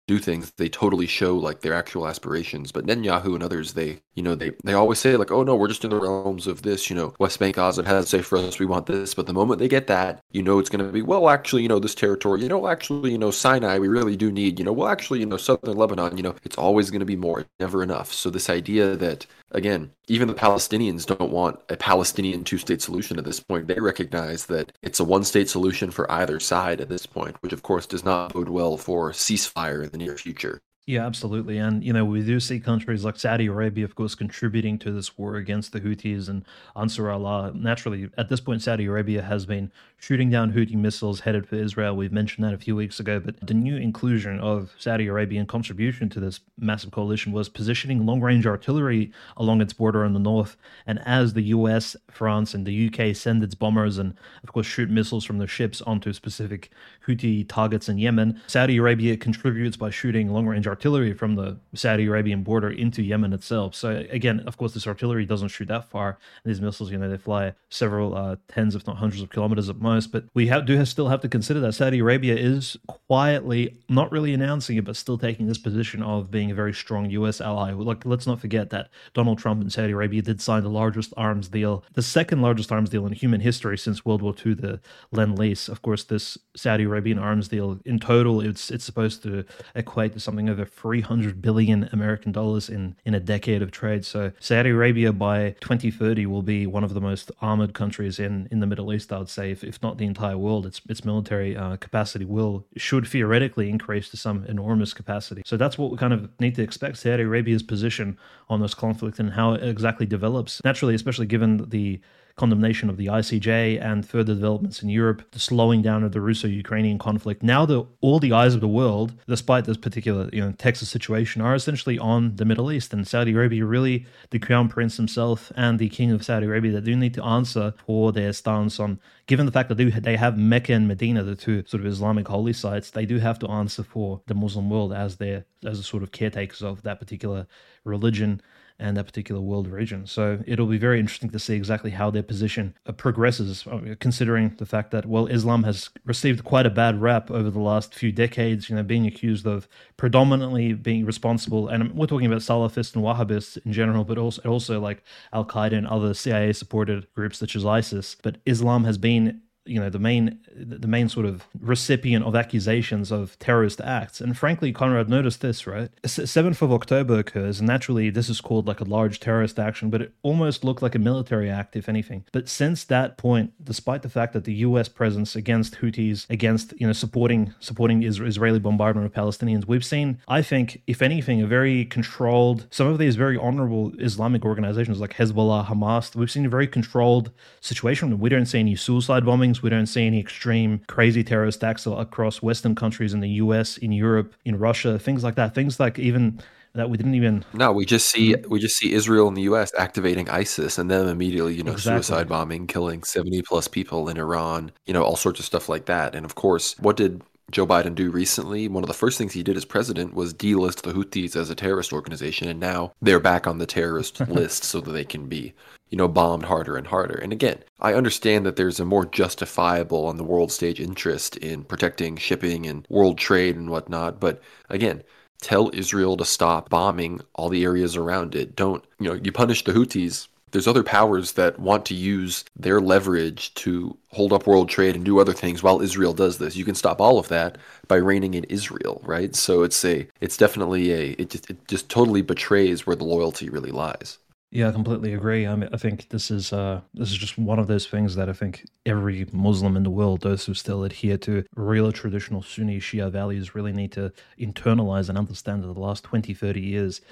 do things, they totally show like their actual aspirations. But Netanyahu and others, they, you know, they, they always say like, oh no, we're just in the realms of this, you know, West Bank, Gaza has to say for us, we want this. But the moment they get that, you know, it's going to be, well, actually, you know, this territory, you know, actually, you know, Sinai, we really do need, you know, well, actually, you know, Southern Lebanon, you know, it's always going to be more, never enough. So this idea that, again, even the Palestinians don't want a Palestinian two state solution at this point. They recognize that it's a one state solution for either side at this point, which of course does not bode well for ceasefire in the near future. Yeah, absolutely. And, you know, we do see countries like Saudi Arabia, of course, contributing to this war against the Houthis and Ansar Allah. Naturally, at this point, Saudi Arabia has been shooting down Houthi missiles headed for Israel. We've mentioned that a few weeks ago. But the new inclusion of Saudi Arabian contribution to this massive coalition was positioning long range artillery along its border in the north. And as the US, France, and the UK send its bombers and, of course, shoot missiles from their ships onto specific Houthi targets in Yemen, Saudi Arabia contributes by shooting long range artillery from the Saudi Arabian border into Yemen itself. So again, of course, this artillery doesn't shoot that far. These missiles, you know, they fly several uh, tens, if not hundreds of kilometers at most. But we have, do have, still have to consider that Saudi Arabia is quietly, not really announcing it, but still taking this position of being a very strong U.S. ally. Like, let's not forget that Donald Trump and Saudi Arabia did sign the largest arms deal, the second largest arms deal in human history since World War II, the Lend Lease. Of course, this Saudi Arabian arms deal in total, it's it's supposed to equate to something over 300 billion American dollars in in a decade of trade. So Saudi Arabia by 2030 will be one of the most armored countries in in the Middle East. I would say, if, if not the entire world, its its military uh, capacity will should theoretically increase to some enormous capacity. So that's what we kind of need to expect. Saudi Arabia's position on this conflict and how it exactly develops. Naturally, especially given the condemnation of the ICJ and further developments in Europe, the slowing down of the Russo-Ukrainian conflict. Now that all the eyes of the world, despite this particular you know Texas situation, are essentially on the Middle East and Saudi Arabia. Really, the Crown Prince himself and the King of Saudi Arabia that do need to answer for their stance on. Given the fact that they, they have Mecca and Medina, the two sort of Islamic holy sites, they do have to answer for the Muslim world as their as a sort of caretakers of that particular religion and that particular world region. So it'll be very interesting to see exactly how their position uh, progresses, uh, considering the fact that, well, Islam has received quite a bad rap over the last few decades, you know, being accused of predominantly being responsible. And we're talking about Salafists and Wahhabists in general, but also, also like Al Qaeda and other CIA supported groups such as ISIS. But Islam has been you know the main the main sort of recipient of accusations of terrorist acts. And frankly conrad noticed this right? 7th of october occurs and naturally this is called like a large terrorist action but it almost looked like a military act if anything. But since that point despite the fact that the us presence against houthis against you know supporting supporting israeli bombardment of palestinians we've seen i think if anything a very controlled some of these very honorable islamic organizations like hezbollah hamas we've seen a very controlled situation. We don't see any suicide bombings we don't see any extreme, crazy terrorist acts across Western countries in the US, in Europe, in Russia, things like that. Things like even that we didn't even no we just see we just see israel and the us activating isis and then immediately you know exactly. suicide bombing killing 70 plus people in iran you know all sorts of stuff like that and of course what did Joe Biden do recently, one of the first things he did as president was delist the Houthis as a terrorist organization, and now they're back on the terrorist [LAUGHS] list so that they can be, you know, bombed harder and harder. And again, I understand that there's a more justifiable on the world stage interest in protecting shipping and world trade and whatnot, but again, tell Israel to stop bombing all the areas around it. Don't, you know, you punish the Houthis there's other powers that want to use their leverage to hold up world trade and do other things while Israel does this. You can stop all of that by reigning in Israel, right? So it's a it's definitely a it just, it just totally betrays where the loyalty really lies. Yeah, I completely agree. I mean, I think this is uh, this is just one of those things that I think every Muslim in the world, those who still adhere to real traditional Sunni Shia values, really need to internalize and understand that the last 20, 30 years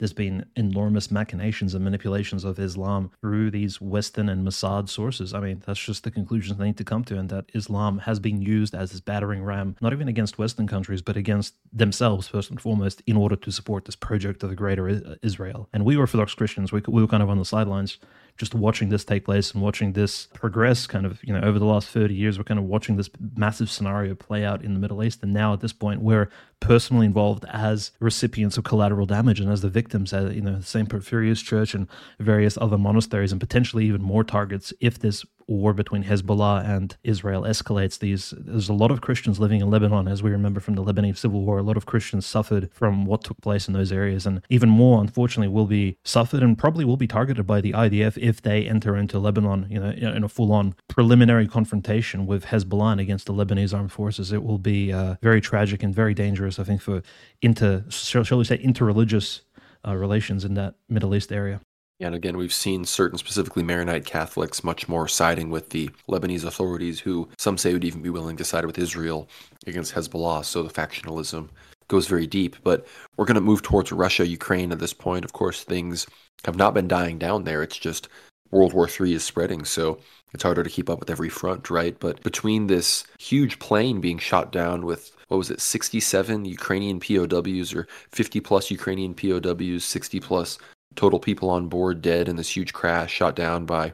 there's been enormous machinations and manipulations of Islam through these Western and Mossad sources. I mean, that's just the conclusions they need to come to, and that Islam has been used as this battering ram, not even against Western countries, but against themselves, first and foremost, in order to support this project of the greater Israel. And we Orthodox Christians, we, we were kind of on the sidelines just watching this take place and watching this progress kind of, you know, over the last 30 years, we're kind of watching this massive scenario play out in the Middle East. And now at this point, we're personally involved as recipients of collateral damage and as the victims, at, you know, St. Porphyrius Church and various other monasteries and potentially even more targets if this war between Hezbollah and Israel escalates. These there's a lot of Christians living in Lebanon as we remember from the Lebanese civil war. A lot of Christians suffered from what took place in those areas and even more unfortunately will be suffered and probably will be targeted by the IDF if they enter into Lebanon you know in a full-on preliminary confrontation with Hezbollah and against the Lebanese armed forces. It will be uh, very tragic and very dangerous I think for inter shall we say interreligious uh, relations in that Middle East area and again, we've seen certain specifically Maronite Catholics much more siding with the Lebanese authorities, who some say would even be willing to side with Israel against Hezbollah. So the factionalism goes very deep. But we're going to move towards Russia, Ukraine at this point. Of course, things have not been dying down there. It's just World War III is spreading. So it's harder to keep up with every front, right? But between this huge plane being shot down with what was it, 67 Ukrainian POWs or 50 plus Ukrainian POWs, 60 plus total people on board dead in this huge crash shot down by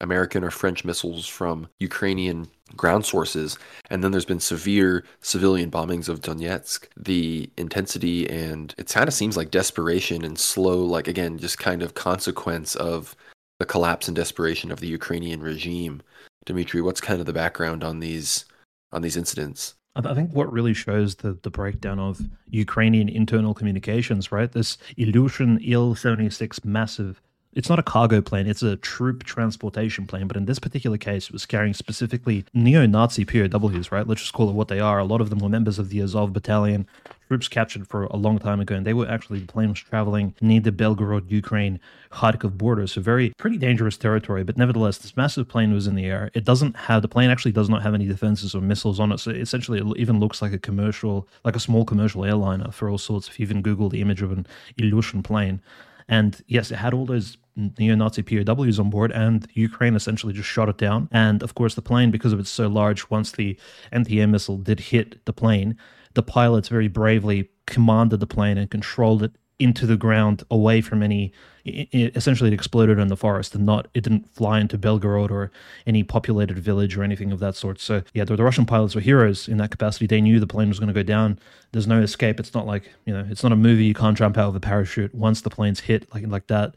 American or French missiles from Ukrainian ground sources. And then there's been severe civilian bombings of Donetsk. The intensity and it kind of seems like desperation and slow, like again, just kind of consequence of the collapse and desperation of the Ukrainian regime. Dimitri, what's kind of the background on these on these incidents? I think what really shows the, the breakdown of Ukrainian internal communications, right? This Ilyushin Il 76 massive, it's not a cargo plane, it's a troop transportation plane. But in this particular case, it was carrying specifically neo Nazi POWs, right? Let's just call it what they are. A lot of them were members of the Azov battalion, troops captured for a long time ago, and they were actually the plane was traveling near the Belgorod, Ukraine, Kharkov border, so very pretty dangerous territory. But nevertheless, this massive plane was in the air. It doesn't have the plane actually does not have any defenses or missiles on it, so essentially it even looks like a commercial, like a small commercial airliner for all sorts. If you even Google the image of an Ilyushin plane. And yes, it had all those neo-Nazi POWs on board, and Ukraine essentially just shot it down. And of course, the plane, because of it's so large, once the anti-air missile did hit the plane, the pilots very bravely commanded the plane and controlled it into the ground away from any it, essentially it exploded in the forest and not it didn't fly into Belgorod or any populated village or anything of that sort. So yeah, the, the Russian pilots were heroes in that capacity. They knew the plane was going to go down. There's no escape. It's not like you know, it's not a movie. You can't jump out of a parachute once the plane's hit like like that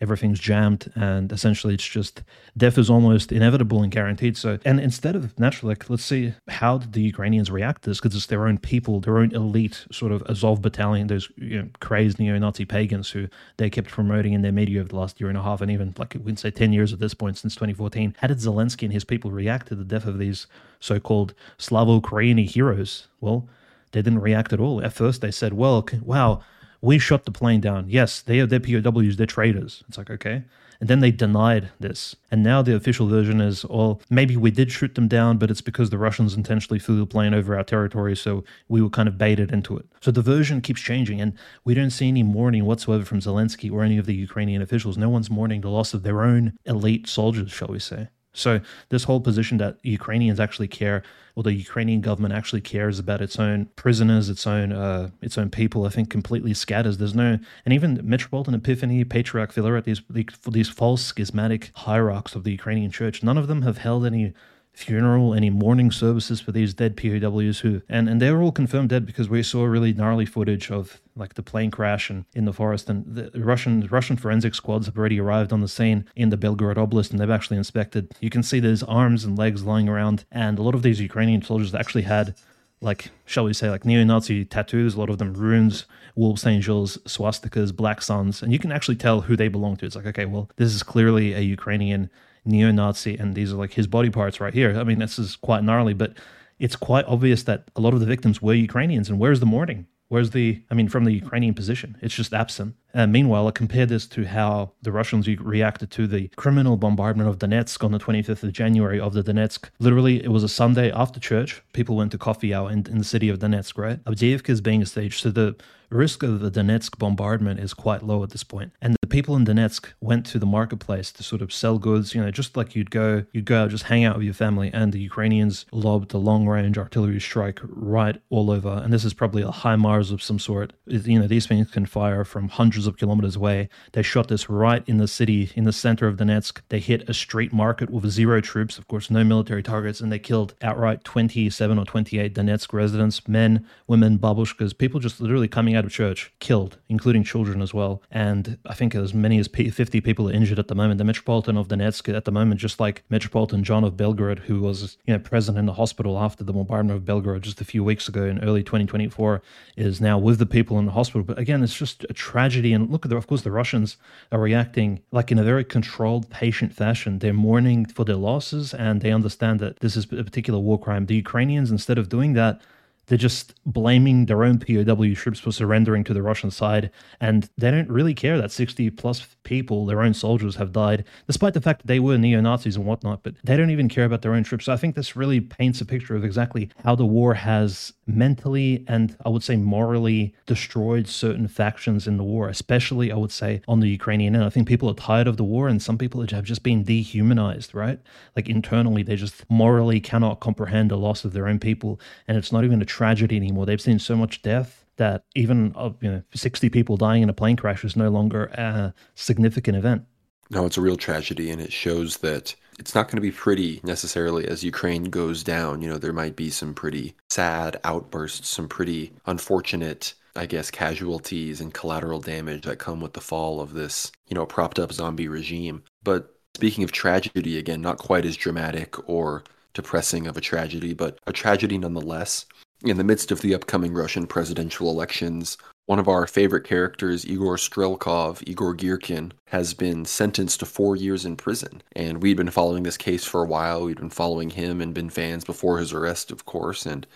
everything's jammed, and essentially it's just death is almost inevitable and guaranteed. So, and instead of naturally, like, let's see how did the Ukrainians react to this because it's their own people, their own elite sort of Azov battalion, those you know, crazed neo-Nazi pagans who they kept promoting in their media over the last year and a half, and even like we can say ten years at this point since 2014. How did Zelensky and his people react to the death of these so-called Slava Ukraini heroes? Well, they didn't react at all. At first, they said, "Well, wow." We shot the plane down. Yes, they are their POWs, they're traitors. It's like, okay. And then they denied this. And now the official version is, well, maybe we did shoot them down, but it's because the Russians intentionally flew the plane over our territory, so we were kind of baited into it. So the version keeps changing, and we don't see any mourning whatsoever from Zelensky or any of the Ukrainian officials. No one's mourning the loss of their own elite soldiers, shall we say. So this whole position that Ukrainians actually care, or the Ukrainian government actually cares about its own prisoners, its own uh, its own people, I think completely scatters. There's no, and even Metropolitan Epiphany, Patriarch Philaret, these these false schismatic hierarchs of the Ukrainian church, none of them have held any funeral, any mourning services for these dead POWs who, and, and they're all confirmed dead because we saw really gnarly footage of like the plane crash and in the forest. And the Russian Russian forensic squads have already arrived on the scene in the Belgorod Oblast, and they've actually inspected. You can see there's arms and legs lying around, and a lot of these Ukrainian soldiers actually had like shall we say like neo-nazi tattoos a lot of them runes wolves angels swastikas black suns and you can actually tell who they belong to it's like okay well this is clearly a ukrainian neo-nazi and these are like his body parts right here. I mean this is quite gnarly but it's quite obvious that a lot of the victims were ukrainians and where's the mourning? Where's the, I mean, from the Ukrainian position, it's just absent. And meanwhile, I compare this to how the Russians reacted to the criminal bombardment of Donetsk on the 25th of January of the Donetsk. Literally, it was a Sunday after church. People went to coffee hour in, in the city of Donetsk, right? Avdiivka is being a stage. So the risk of the Donetsk bombardment is quite low at this point. And the people in Donetsk went to the marketplace to sort of sell goods, you know, just like you'd go, you'd go out, just hang out with your family. And the Ukrainians lobbed a long range artillery strike right all over. And this is probably a HIMARS of some sort. You know, these things can fire from hundreds of kilometers away. They shot this right in the city, in the center of Donetsk. They hit a street market with zero troops, of course, no military targets, and they killed outright 27 or 28 Donetsk residents, men, women, babushkas, people just literally coming out of church killed, including children as well. And I think as many as 50 people are injured at the moment. The Metropolitan of Donetsk at the moment, just like Metropolitan John of Belgorod, who was you know present in the hospital after the bombardment of Belgorod just a few weeks ago in early 2024, is now with the people in the hospital. But again, it's just a tragedy. And look at the, of course, the Russians are reacting like in a very controlled, patient fashion. They're mourning for their losses and they understand that this is a particular war crime. The Ukrainians, instead of doing that, they're just blaming their own POW troops for surrendering to the Russian side, and they don't really care that 60 plus people, their own soldiers, have died, despite the fact that they were neo Nazis and whatnot, but they don't even care about their own troops. So I think this really paints a picture of exactly how the war has mentally and I would say morally destroyed certain factions in the war, especially I would say on the Ukrainian end. I think people are tired of the war, and some people have just been dehumanized, right? Like internally, they just morally cannot comprehend the loss of their own people, and it's not even a tragedy anymore. They've seen so much death that even uh, you know 60 people dying in a plane crash is no longer a significant event. No, it's a real tragedy, and it shows that it's not going to be pretty necessarily as Ukraine goes down. You know, there might be some pretty sad outbursts, some pretty unfortunate, I guess, casualties and collateral damage that come with the fall of this, you know, propped up zombie regime. But speaking of tragedy, again, not quite as dramatic or depressing of a tragedy, but a tragedy nonetheless. In the midst of the upcoming Russian presidential elections, one of our favorite characters, Igor Strelkov, Igor Girkin, has been sentenced to four years in prison. And we'd been following this case for a while. We'd been following him and been fans before his arrest, of course. And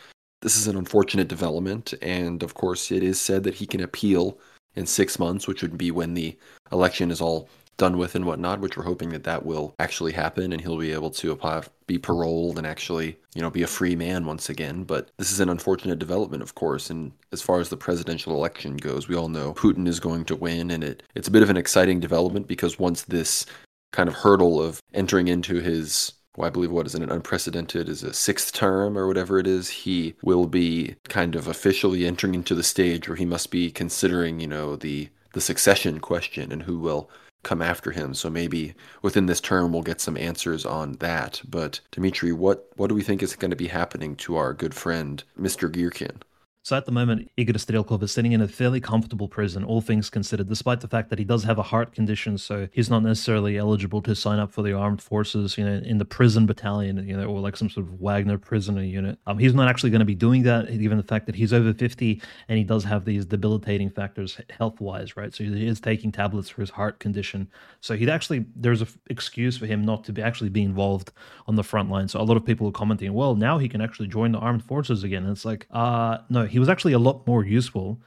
this is an unfortunate development. And of course, it is said that he can appeal in six months, which would be when the election is all done with and whatnot, which we're hoping that that will actually happen and he'll be able to apply, be paroled and actually, you know, be a free man once again. But this is an unfortunate development, of course. And as far as the presidential election goes, we all know Putin is going to win, and it it's a bit of an exciting development because once this kind of hurdle of entering into his well, I believe what is it, an unprecedented is a sixth term or whatever it is, he will be kind of officially entering into the stage where he must be considering, you know, the the succession question and who will come after him. So maybe within this term we'll get some answers on that. But Dimitri, what what do we think is going to be happening to our good friend Mr. Girkin? So at the moment, Igor Strelkov is sitting in a fairly comfortable prison, all things considered, despite the fact that he does have a heart condition, so he's not necessarily eligible to sign up for the armed forces, you know, in the prison battalion, you know, or like some sort of Wagner prisoner unit. Um, he's not actually going to be doing that, given the fact that he's over 50 and he does have these debilitating factors health-wise, right? So he is taking tablets for his heart condition. So he'd actually, there's an excuse for him not to be actually be involved on the front line. So a lot of people are commenting, well, now he can actually join the armed forces again. And it's like, uh, no, he was actually a lot more useful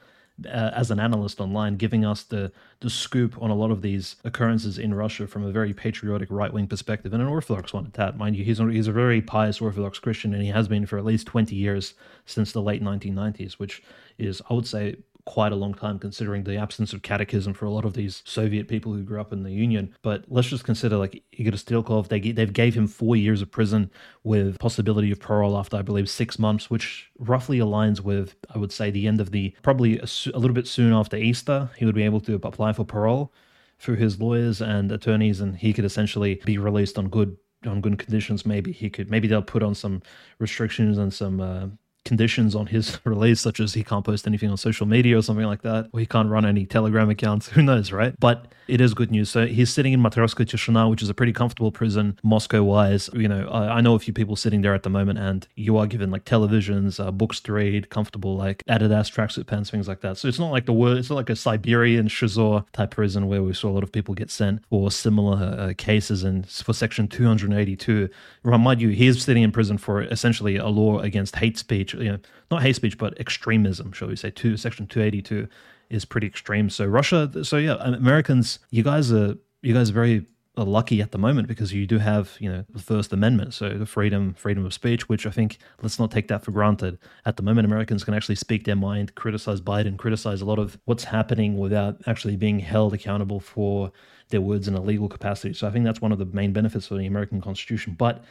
uh, as an analyst online, giving us the the scoop on a lot of these occurrences in Russia from a very patriotic right wing perspective and an Orthodox one at that. Mind you, he's a, he's a very pious Orthodox Christian, and he has been for at least twenty years since the late 1990s, which is, I would say, quite a long time considering the absence of catechism for a lot of these Soviet people who grew up in the Union. But let's just consider like Igor Strelkov, they they've gave him four years of prison with possibility of parole after I believe six months, which roughly aligns with I would say the end of the probably a, a little bit soon after Easter he would be able to apply for parole through his lawyers and attorneys, and he could essentially be released on good on good conditions, maybe he could. Maybe they'll put on some restrictions and some uh, conditions on his [LAUGHS] release, such as he can't post anything on social media or something like that, or he can't run any Telegram accounts. [LAUGHS] Who knows, right? But it is good news. So he's sitting in Matrosskaya Tishina, which is a pretty comfortable prison, Moscow wise. You know, I, I, know a few people sitting there at the moment, and you are given like televisions, uh, books to read, comfortable like Adidas tracksuit pants, things like that. So it's not like the word, it's not like a Siberian Shizor type prison where we saw a lot of people get sent for similar uh, cases and for Section 282. Remind you, he is sitting in prison for essentially a law against hate speech, you know, not hate speech, but extremism, shall we say, two, Section 282 is pretty extreme. So Russia, so yeah, um, Americans, you guys are you guys are very uh, lucky at the moment because you do have you know the First Amendment, so the freedom freedom of speech, which I think let's not take that for granted. At the moment, Americans can actually speak their mind, criticize Biden, criticize a lot of what's happening without actually being held accountable for their words in a legal capacity. So I think that's one of the main benefits of the American Constitution. But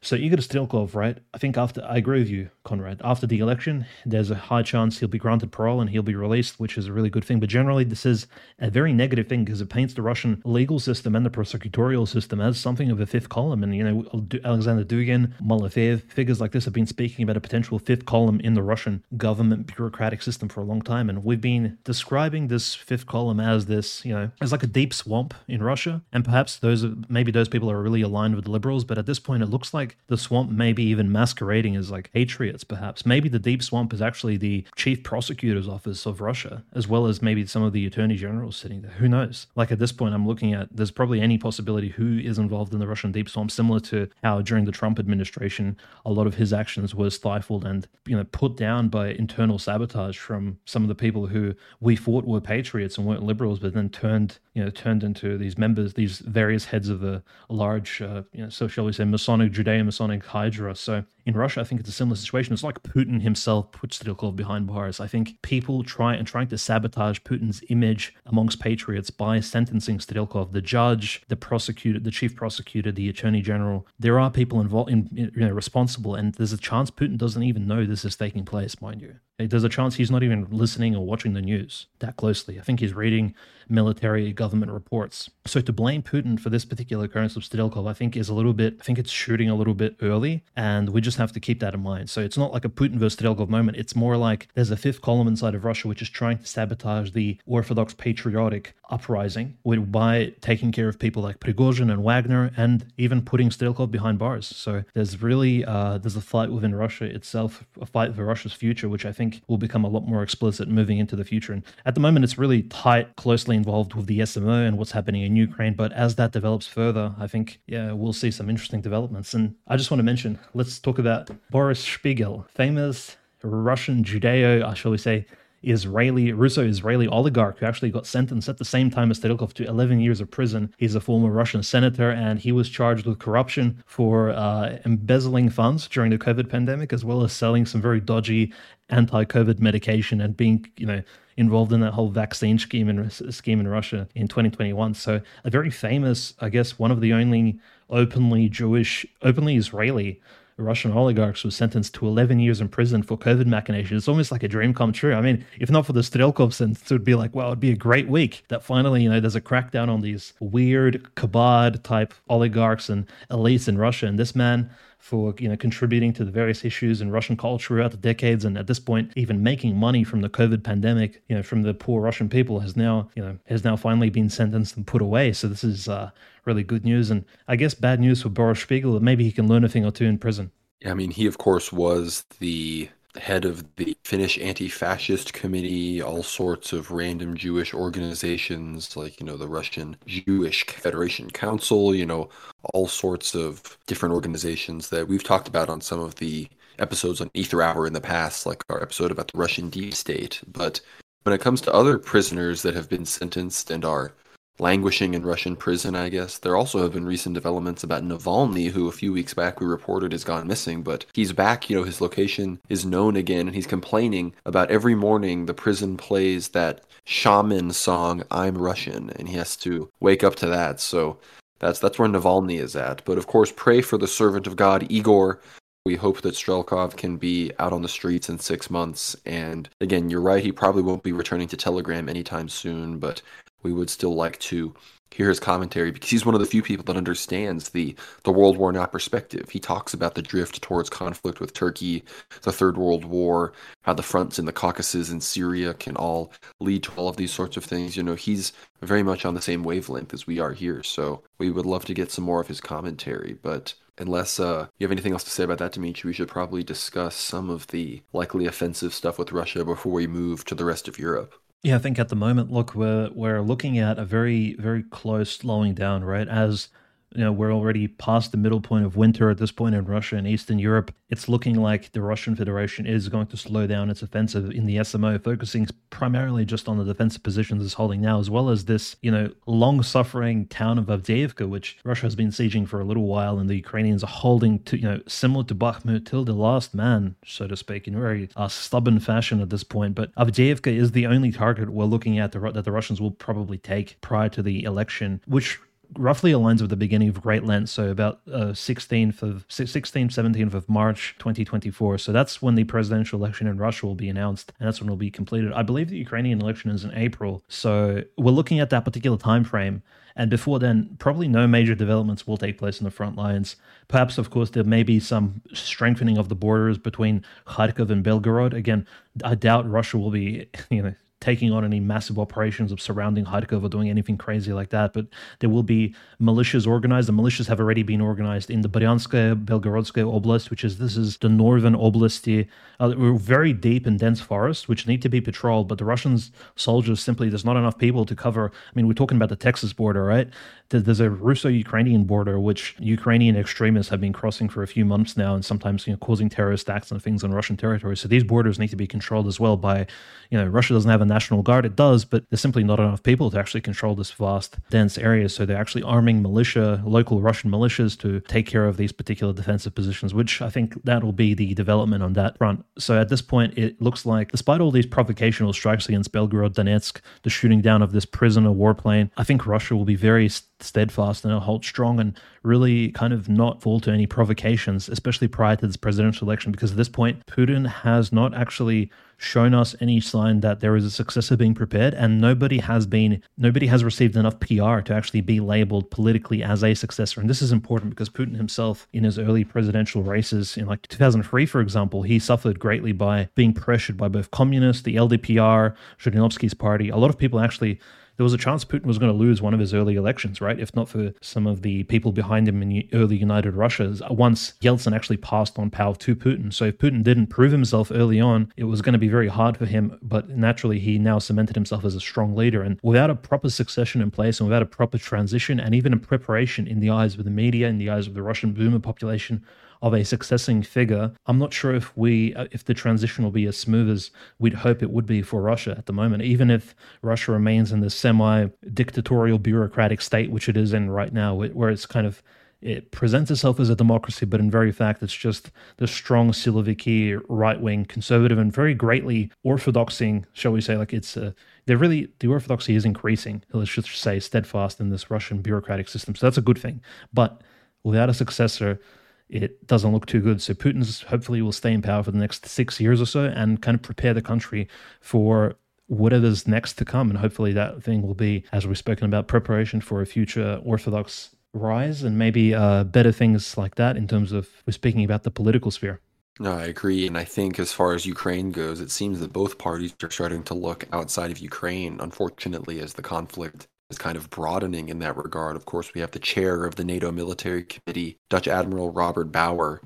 so Igor Strelkov, right? I think after I agree with you, Conrad. After the election, there's a high chance he'll be granted parole and he'll be released, which is a really good thing. But generally, this is a very negative thing because it paints the Russian legal system and the prosecutorial system as something of a fifth column. And you know, Alexander Dugin, Malofeev, figures like this have been speaking about a potential fifth column in the Russian government bureaucratic system for a long time, and we've been describing this fifth column as this, you know, as like a deep swamp in Russia. And perhaps those maybe those people are really aligned with the liberals, but at this point, it looks like like the swamp maybe even masquerading as like patriots, perhaps. Maybe the deep swamp is actually the chief prosecutor's office of Russia, as well as maybe some of the attorney generals sitting there. Who knows? Like at this point, I'm looking at there's probably any possibility who is involved in the Russian deep swamp, similar to how during the Trump administration, a lot of his actions were stifled and you know put down by internal sabotage from some of the people who we thought were patriots and weren't liberals, but then turned you know turned into these members, these various heads of a large, uh, you know, so shall we say, Masonic Judeo Masonic Hydra. So in Russia, I think it's a similar situation. It's like Putin himself put Strelkov behind bars. I think people try and trying to sabotage Putin's image amongst patriots by sentencing Strelkov, the judge, the prosecutor, the chief prosecutor, the attorney general. There are people involved in, you know, responsible, and there's a chance Putin doesn't even know this is taking place, mind you. There's a chance he's not even listening or watching the news that closely. I think he's reading military government reports. So to blame Putin for this particular occurrence of Strelkov, I think is a little bit, I think it's shooting a little bit early, and we just have to keep that in mind. So it's not like a Putin versus Strelkov moment. It's more like there's a fifth column inside of Russia which is trying to sabotage the Orthodox patriotic uprising by taking care of people like Prigozhin and Wagner, and even putting Strelkov behind bars. So there's really uh, there's a fight within Russia itself, a fight for Russia's future, which I think will become a lot more explicit moving into the future. And at the moment, it's really tight, closely involved with the SMO and what's happening in Ukraine. But as that develops further, I think yeah, we'll see some interesting developments. And I just want to mention, let's talk about Boris Spiegel, famous Russian Judeo, uh, shall we say, Israeli, Russo-Israeli oligarch who actually got sentenced at the same time as Strelkov to 11 years of prison. He's a former Russian senator, and he was charged with corruption for uh, embezzling funds during the COVID pandemic, as well as selling some very dodgy anti-COVID medication and being, you know, involved in that whole vaccine scheme in scheme in Russia in 2021. So a very famous, I guess, one of the only openly Jewish, openly Israeli Russian oligarchs was sentenced to 11 years in prison for COVID machinations. It's almost like a dream come true. I mean, if not for the Strelkov sentence, it would be like, well, it'd be a great week that finally, you know, there's a crackdown on these weird Chabad type oligarchs and elites in Russia. And this man, for you know contributing to the various issues in Russian culture throughout the decades, and at this point, even making money from the COVID pandemic, you know, from the poor Russian people, has now you know has now finally been sentenced and put away. So this is uh, really good news, and I guess bad news for Boris Spiegel. That maybe he can learn a thing or two in prison. Yeah, I mean, he of course was the head of the Finnish anti-fascist committee, all sorts of random Jewish organizations like, you know, the Russian Jewish Federation Council, you know, all sorts of different organizations that we've talked about on some of the episodes on Aether Hour in the past, like our episode about the Russian deep state. But when it comes to other prisoners that have been sentenced and are languishing in Russian prison, I guess. There also have been recent developments about Navalny, who a few weeks back we reported has gone missing, but he's back. You know, his location is known again, and he's complaining about every morning the prison plays that shaman song, I'm Russian, and he has to wake up to that. So that's that's where Navalny is at. But of course, pray for the servant of God, Igor. We hope that Strelkov can be out on the streets in six months. And again, you're right, he probably won't be returning to Telegram anytime soon, but we would still like to hear his commentary because he's one of the few people that understands the the World War now perspective. He talks about the drift towards conflict with Turkey, the Third World War, how the fronts in the Caucasus and Syria can all lead to all of these sorts of things. You know, he's very much on the same wavelength as we are here. So we would love to get some more of his commentary, but unless uh, you have anything else to say about that, Dimitri, we should probably discuss some of the likely offensive stuff with Russia before we move to the rest of Europe. Yeah, I think at the moment, look, we're we're looking at a very very close slowing down, right? As you know, we're already past the middle point of winter at this point in Russia and Eastern Europe. It's looking like the Russian Federation is going to slow down its offensive in the SMO, focusing primarily just on the defensive positions it's holding now, as well as this, you know, long-suffering town of Avdiivka, which Russia has been sieging for a little while, and the Ukrainians are holding to, you know, similar to Bakhmut till the last man, so to speak, in a very uh, stubborn fashion at this point. But Avdiivka is the only target we're looking at the, that the Russians will probably take prior to the election, which roughly aligns with the beginning of Great Lent, so about uh, 16th of 16th, 17th of March 2024. So that's when the presidential election in Russia will be announced, and that's when it will be completed. I believe the Ukrainian election is in April, so we're looking at that particular time frame. And before then, probably no major developments will take place in the front lines. Perhaps, of course, there may be some strengthening of the borders between Kharkov and Belgorod. Again, I doubt Russia will be, [LAUGHS] you know, taking on any massive operations of surrounding Kharkov or doing anything crazy like that. But there will be militias organized. The militias have already been organized in the Bryanskaya Belgorodskaya Oblast, which is this is the northern oblast here. Uh, very deep and dense forests, which need to be patrolled. But the Russians soldiers simply there's not enough people to cover. I mean, we're talking about the Texas border, right? There's a Russo-Ukrainian border, which Ukrainian extremists have been crossing for a few months now, and sometimes you know causing terrorist acts and things on Russian territory. So these borders need to be controlled as well by, you know, Russia doesn't have a National Guard. It does, but there's simply not enough people to actually control this vast, dense area. So they're actually arming militia, local Russian militias, to take care of these particular defensive positions, which I think that will be the development on that front. So at this point, it looks like, despite all these provocational strikes against Belgorod, Donetsk, the shooting down of this prisoner warplane, I think Russia will be very steadfast and hold strong and really kind of not fall to any provocations, especially prior to this presidential election, because at this point, Putin has not actually shown us any sign that there is a successor being prepared and nobody has been nobody has received enough PR to actually be labeled politically as a successor. And this is important because Putin himself in his early presidential races in like 2003 for example he suffered greatly by being pressured by both communists the LDPR Zhirinovsky's party. A lot of people actually there was a chance Putin was going to lose one of his early elections, right? If not for some of the people behind him in early United Russia, once Yeltsin actually passed on power to Putin. So if Putin didn't prove himself early on, it was going to be very hard for him. But naturally, he now cemented himself as a strong leader. And without a proper succession in place and without a proper transition and even a preparation in the eyes of the media, in the eyes of the Russian boomer population, of a successing figure, I'm not sure if we uh, if the transition will be as smooth as we'd hope it would be for Russia at the moment. Even if Russia remains in the semi-dictatorial bureaucratic state which it is in right now, where it's kind of it presents itself as a democracy, but in very fact, it's just the strong Siloviki right wing conservative and very greatly orthodoxing, shall we say, like it's a, they're really, the orthodoxy is increasing, let's just say, steadfast in this Russian bureaucratic system. So that's a good thing. But without a successor, it doesn't look too good. So Putin's hopefully will stay in power for the next six years or so and kind of prepare the country for whatever's next to come. And hopefully that thing will be, as we've spoken about, preparation for a future Orthodox rise and maybe uh, better things like that in terms of we're speaking about the political sphere. No, I agree. And I think as far as Ukraine goes, it seems that both parties are starting to look outside of Ukraine, unfortunately, as the conflict is kind of broadening in that regard. Of course, we have the chair of the NATO Military Committee, Dutch Admiral Robert Bauer.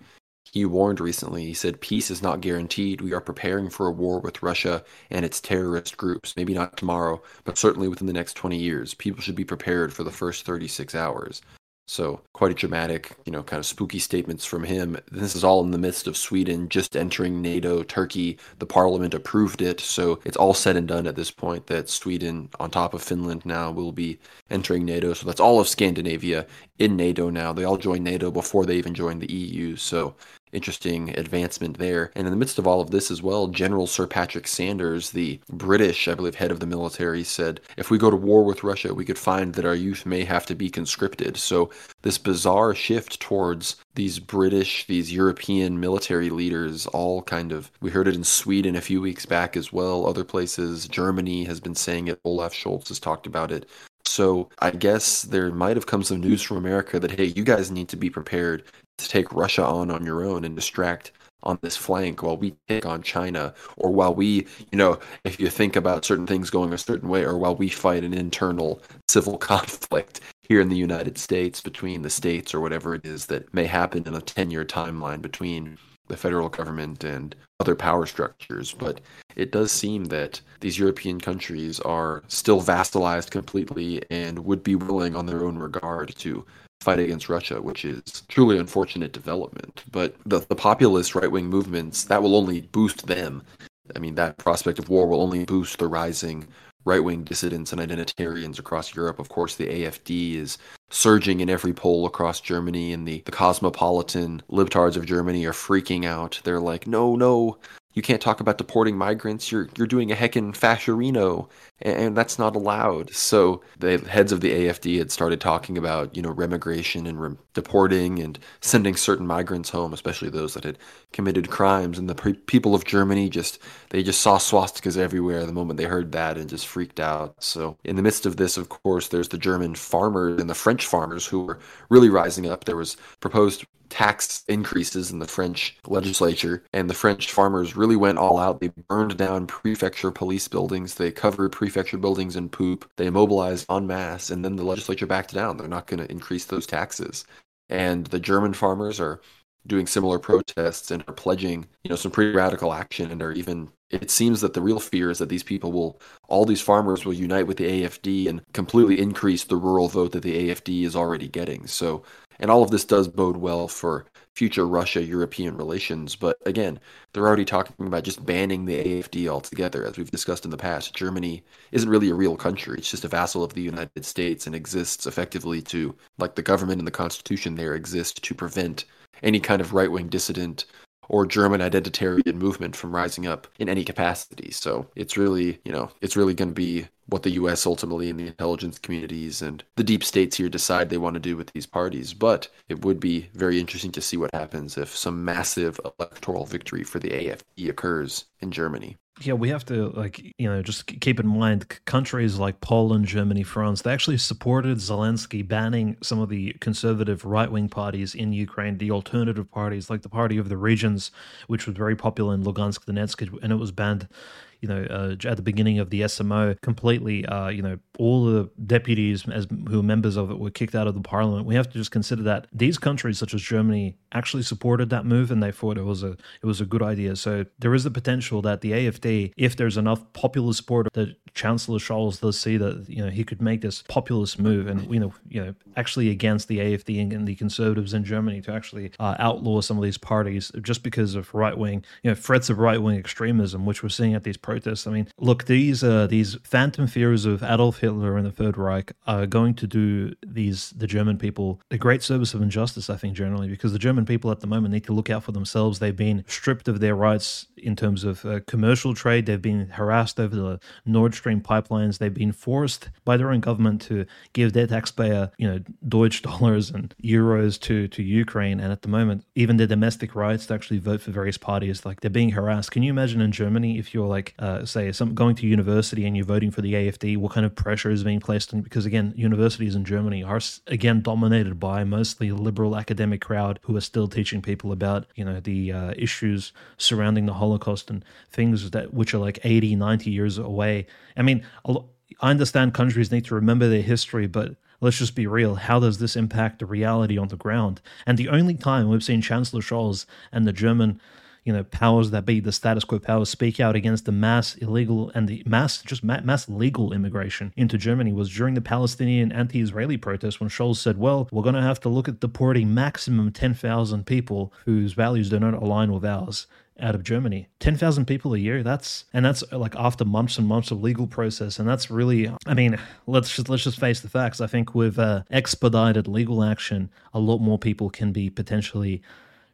He warned recently, he said, Peace is not guaranteed. We are preparing for a war with Russia and its terrorist groups. Maybe not tomorrow, but certainly within the next 20 years. People should be prepared for the first 36 hours. So quite a dramatic, you know, kind of spooky statements from him. This is all in the midst of Sweden just entering NATO. Turkey, the parliament approved it. So it's all said and done at this point that Sweden, on top of Finland now, will be entering NATO. So that's all of Scandinavia in NATO now. They all joined NATO before they even joined the EU. So interesting advancement there. And in the midst of all of this as well, General Sir Patrick Sanders, the British, I believe, head of the military, said if we go to war with Russia, we could find that our youth may have to be conscripted. So this bizarre shift towards these British, these European military leaders, all kind of, we heard it in Sweden a few weeks back as well, other places. Germany has been saying it. Olaf Scholz has talked about it. So I guess there might have come some news from America that, hey, you guys need to be prepared to take Russia on on your own and distract on this flank while we take on China, or while we, you know, if you think about certain things going a certain way, or while we fight an internal civil [LAUGHS] conflict here in the United States between the states or whatever it is that may happen in a 10 year timeline between the federal government and other power structures. But it does seem that these European countries are still vassalized completely and would be willing on their own regard to fight against Russia, which is truly unfortunate development. But the, the populist right wing movements, that will only boost them. I mean, that prospect of war will only boost the rising right wing dissidents and identitarians across Europe. Of course, the AFD is surging in every poll across Germany, and the, the cosmopolitan libtards of Germany are freaking out. They're like, no, no, you can't talk about deporting migrants. You're you're doing a heckin' fascerino, and that's not allowed. So the heads of the AFD had started talking about you know remigration and re- deporting and sending certain migrants home, especially those that had committed crimes. And the pre- people of Germany just they just saw swastikas everywhere the moment they heard that and just freaked out. So in the midst of this, of course, there's the German farmers and the French farmers who were really rising up. There was proposed tax increases in the French legislature, and the French farmers really went all out. They burned down prefecture police buildings, they covered prefecture buildings in poop, they mobilized en masse, and then the legislature backed down. They're not going to increase those taxes. And the German farmers are doing similar protests and are pledging, you know, some pretty radical action and are even it seems that the real fear is that these people will all these farmers will unite with the AFD and completely increase the rural vote that the AFD is already getting. So and all of this does bode well for future Russia European relations. But again, they're already talking about just banning the AFD altogether. As we've discussed in the past, Germany isn't really a real country. It's just a vassal of the United States and exists effectively to, like the government and the constitution there exist to prevent any kind of right wing dissident or German identitarian movement from rising up in any capacity. So it's really, you know, it's really going to be what the US ultimately and the intelligence communities and the deep states here decide they want to do with these parties. But it would be very interesting to see what happens if some massive electoral victory for the AFD occurs in Germany. Yeah, we have to like you know just keep in mind countries like Poland, Germany, France. They actually supported Zelensky banning some of the conservative right wing parties in Ukraine, the alternative parties like the Party of the Regions, which was very popular in Lugansk, Donetsk, and it was banned you know, uh, at the beginning of the SMO, completely, uh, you know, all the deputies as who were members of it were kicked out of the parliament. We have to just consider that these countries, such as Germany, actually supported that move and they thought it was a it was a good idea. So there is the potential that the AFD, if there's enough popular support, that Chancellor Scholz does see that you know he could make this populist move and you know you know actually against the AFD and, the conservatives in Germany to actually uh, outlaw some of these parties just because of right wing you know threats of right wing extremism, which we're seeing at these protests. I mean, look, these uh, these phantom fears of Adolf Hitler and the Third Reich are going to do these the German people a great service of injustice. I think generally because the German people at the moment need to look out for themselves. They've been stripped of their rights in terms of uh, commercial trade. They've been harassed over the Nord Stream pipelines. They've been forced by their own government to give their taxpayer, you know, Deutsch [LAUGHS] dollars and euros to to Ukraine. And at the moment, even their domestic rights to actually vote for various parties, like they're being harassed. Can you imagine in Germany if you're like, uh, say, some going to university and you're voting for the AFD, what kind of pressure is being placed on? Because again, universities in Germany are again dominated by mostly liberal academic crowd who are still teaching people about, you know, the uh, issues surrounding the Holocaust and things that which are like 80, 90 years away. I mean, I understand countries need to remember their history, but let's just be real. How does this impact the reality on the ground? And the only time we've seen Chancellor Scholz and the German you know powers that be the status quo powers speak out against the mass illegal and the mass just mass legal immigration into Germany was during the Palestinian anti-Israeli protests when Scholz said, "Well, we're going to have to look at deporting maximum 10,000 people whose values do not align with ours." out of Germany. 10,000 people a year. That's and that's like after months and months of legal process and that's really I mean, let's just let's just face the facts. I think with uh, expedited legal action, a lot more people can be potentially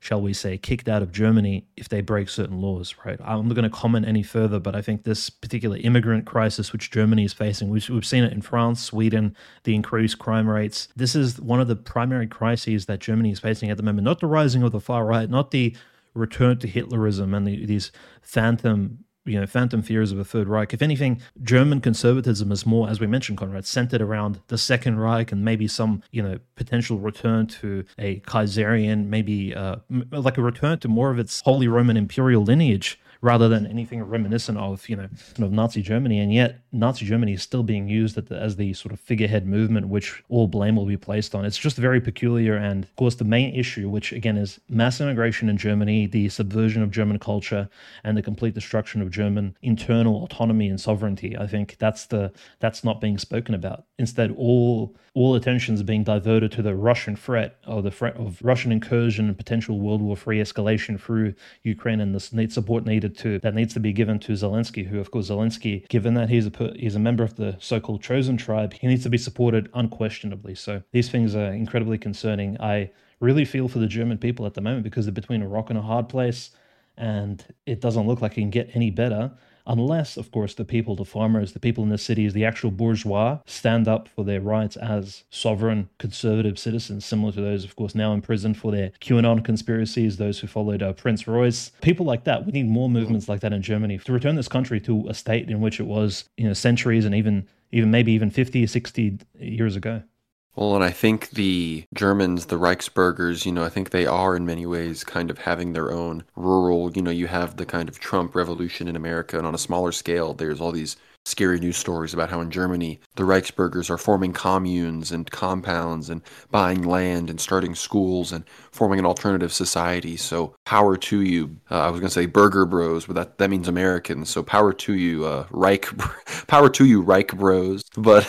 shall we say, kicked out of Germany if they break certain laws, right? I'm not going to comment any further, but I think this particular immigrant crisis which Germany is facing, we've, we've seen it in France, Sweden, the increased crime rates. This is one of the primary crises that Germany is facing at the moment, not the rising of the far right, not the return to Hitlerism and the, these phantom you know, phantom theories of a Third Reich. If anything, German conservatism is more, as we mentioned, Conrad, centered around the Second Reich and maybe some, you know, potential return to a Kaiserian, maybe uh, like a return to more of its Holy Roman Imperial lineage rather than anything reminiscent of you know kind of Nazi Germany. And yet Nazi Germany is still being used the, as the sort of figurehead movement, which all blame will be placed on. It's just very peculiar. And of course, the main issue, which again is mass immigration in Germany, the subversion of German culture, and the complete destruction of German internal autonomy and sovereignty. I think that's the that's not being spoken about. Instead, all all attention is being diverted to the Russian threat or the threat of Russian incursion and potential World War III escalation through Ukraine and the support needed to that needs to be given to Zelensky, who of course Zelensky, given that he's a he's a member of the so-called chosen tribe, he needs to be supported unquestionably. So these things are incredibly concerning. I really feel for the German people at the moment because they're between a rock and a hard place, and it doesn't look like it can get any better unless, of course, the people, the farmers, the people in the cities, the actual bourgeois stand up for their rights as sovereign conservative citizens, similar to those, of course, now imprisoned for their QAnon conspiracies, those who followed uh, Prince Reuss. People like that. We need more movements like that in Germany to return this country to a state in which it was, you know, centuries and even even maybe even 50 or 60 years ago. Well, and I think the Germans, the Reichsbürgers, you know, I think they are in many ways kind of having their own rural, you know, you have the kind of Trump revolution in America, and on a smaller scale, there's all these scary news stories about how in Germany the Reichsbürgers are forming communes and compounds and buying land and starting schools and forming an alternative society. So power to you. Uh, I was going to say burger bros, but that, that means Americans. So power to you, uh, Reich, [LAUGHS] power to you, Reich bros. But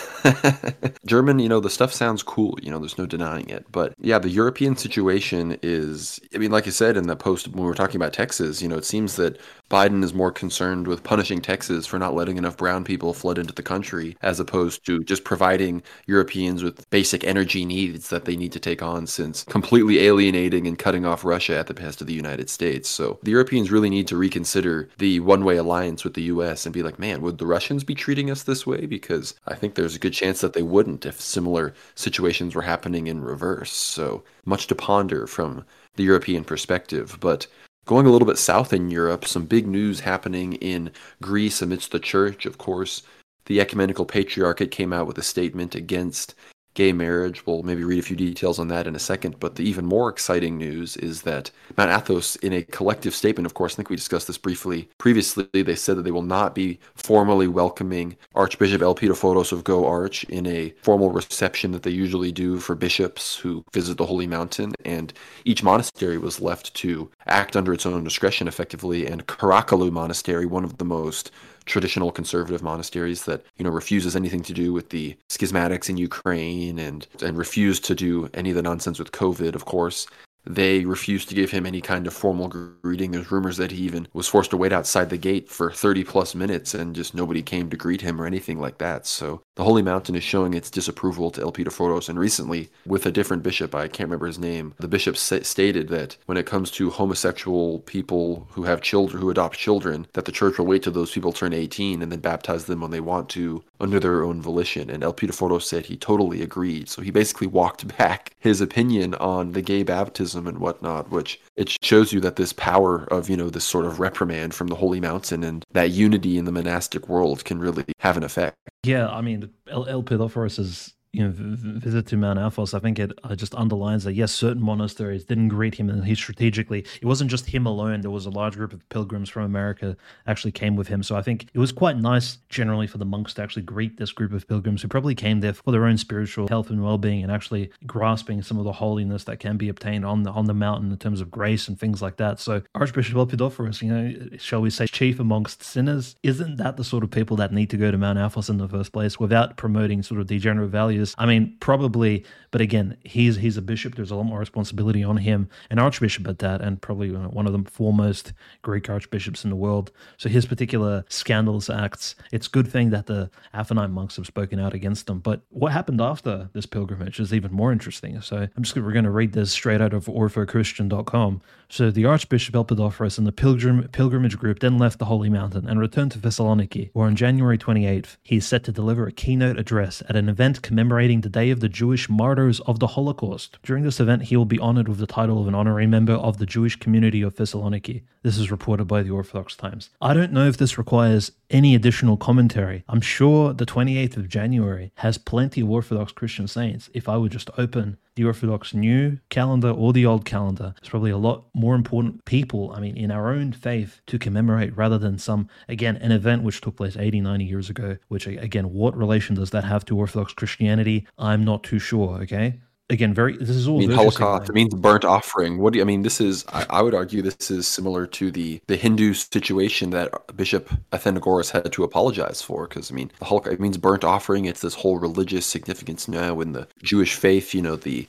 [LAUGHS] German, you know, the stuff sounds cool. You know, there's no denying it. But yeah, the European situation is, I mean, like I said in the post when we were talking about Texas, you know, it seems that Biden is more concerned with punishing Texas for not letting enough brown people flood into the country as opposed to just providing Europeans with basic energy needs that they need to take on since completely alienating and cutting off Russia at the behest of the United States. So the Europeans really need to reconsider the one way alliance with the US and be like, man, would the Russians be treating us this way? Because I think there's a good chance that they wouldn't if similar situations were happening in reverse. So much to ponder from the European perspective. But Going a little bit south in Europe, some big news happening in Greece amidst the church. Of course, the Ecumenical Patriarchate came out with a statement against gay marriage. We'll maybe read a few details on that in a second. But the even more exciting news is that Mount Athos, in a collective statement, of course, I think we discussed this briefly previously, they said that they will not be formally welcoming Archbishop Elpidophoros of GOARCH in a formal reception that they usually do for bishops who visit the Holy Mountain. And each monastery was left to act under its own discretion effectively. And Karakallou Monastery, one of the most traditional conservative monasteries that you know refuses anything to do with the schismatics in Ukraine and and refused to do any of the nonsense with COVID, of course. They refused to give him any kind of formal greeting. There's rumors that he even was forced to wait outside the gate for 30 plus minutes and just nobody came to greet him or anything like that. So the Holy Mountain is showing its disapproval to El Elpidophoros. And recently, with a different bishop, I can't remember his name, the bishop stated that when it comes to homosexual people who have children, who adopt children, that the church will wait till those people turn 18 and then baptize them when they want to under their own volition. And El Elpidophoros said he totally agreed. So he basically [LAUGHS] walked back his opinion on the gay baptism and whatnot, which it shows you that this power of, you know, this sort of reprimand from the Holy Mountain and that unity in the monastic world can really have an effect. Yeah, I mean, El, Elpidophoros is you know, visit to Mount Athos, I think it uh, just underlines that yes, certain monasteries didn't greet him, and he strategically. It wasn't just him alone. There was a large group of pilgrims from America actually came with him. So I think it was quite nice generally for the monks to actually greet this group of pilgrims who probably came there for their own spiritual health and well-being, and actually grasping some of the holiness that can be obtained on the on the mountain in terms of grace and things like that. So Archbishop Elpidophoros, you know, shall we say, chief amongst sinners, isn't that the sort of people that need to go to Mount Athos in the first place without promoting sort of degenerate values? Is. I mean, probably, but again, he's he's a bishop. There's a lot more responsibility on him, an archbishop at that, and probably one of the foremost Greek archbishops in the world. So his particular scandalous acts, it's good thing that the Athonite monks have spoken out against them. But what happened after this pilgrimage is even more interesting. So I'm just we're going to read this straight out of orthochristian.com. So the Archbishop Elpidophoros and the pilgrim, pilgrimage group then left the Holy Mountain and returned to Thessaloniki, where on January 28th he is set to deliver a keynote address at an event commemorating the Day of the Jewish Martyrs of the Holocaust. During this event, he will be honored with the title of an honorary member of the Jewish community of Thessaloniki. This is reported by the Orthodox Times. I don't know if this requires any additional commentary. I'm sure the 28th of January has plenty of Orthodox Christian saints. If I would just open the Orthodox new calendar or the old calendar. There's probably a lot more important people, I mean, in our own faith to commemorate rather than some, again, an event which took place 80, 90 years ago, which, again, what relation does that have to Orthodox Christianity? I'm not too sure, okay? Again very this is all I mean, holocaust it means burnt offering. What do you i mean this is I, I, would argue this is similar to the the hindu situation that bishop athenagoras had to apologize for because i mean the holocaust it means burnt offering. It's this whole religious significance now in the jewish faith you know the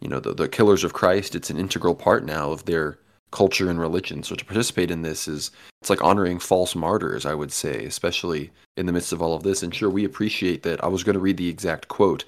you know the, the killers of christ. It's an integral part now of their culture and religion. So to participate in this is it's like honoring false martyrs i would say especially in the midst of all of this. And sure we appreciate that. I was going to read the exact quote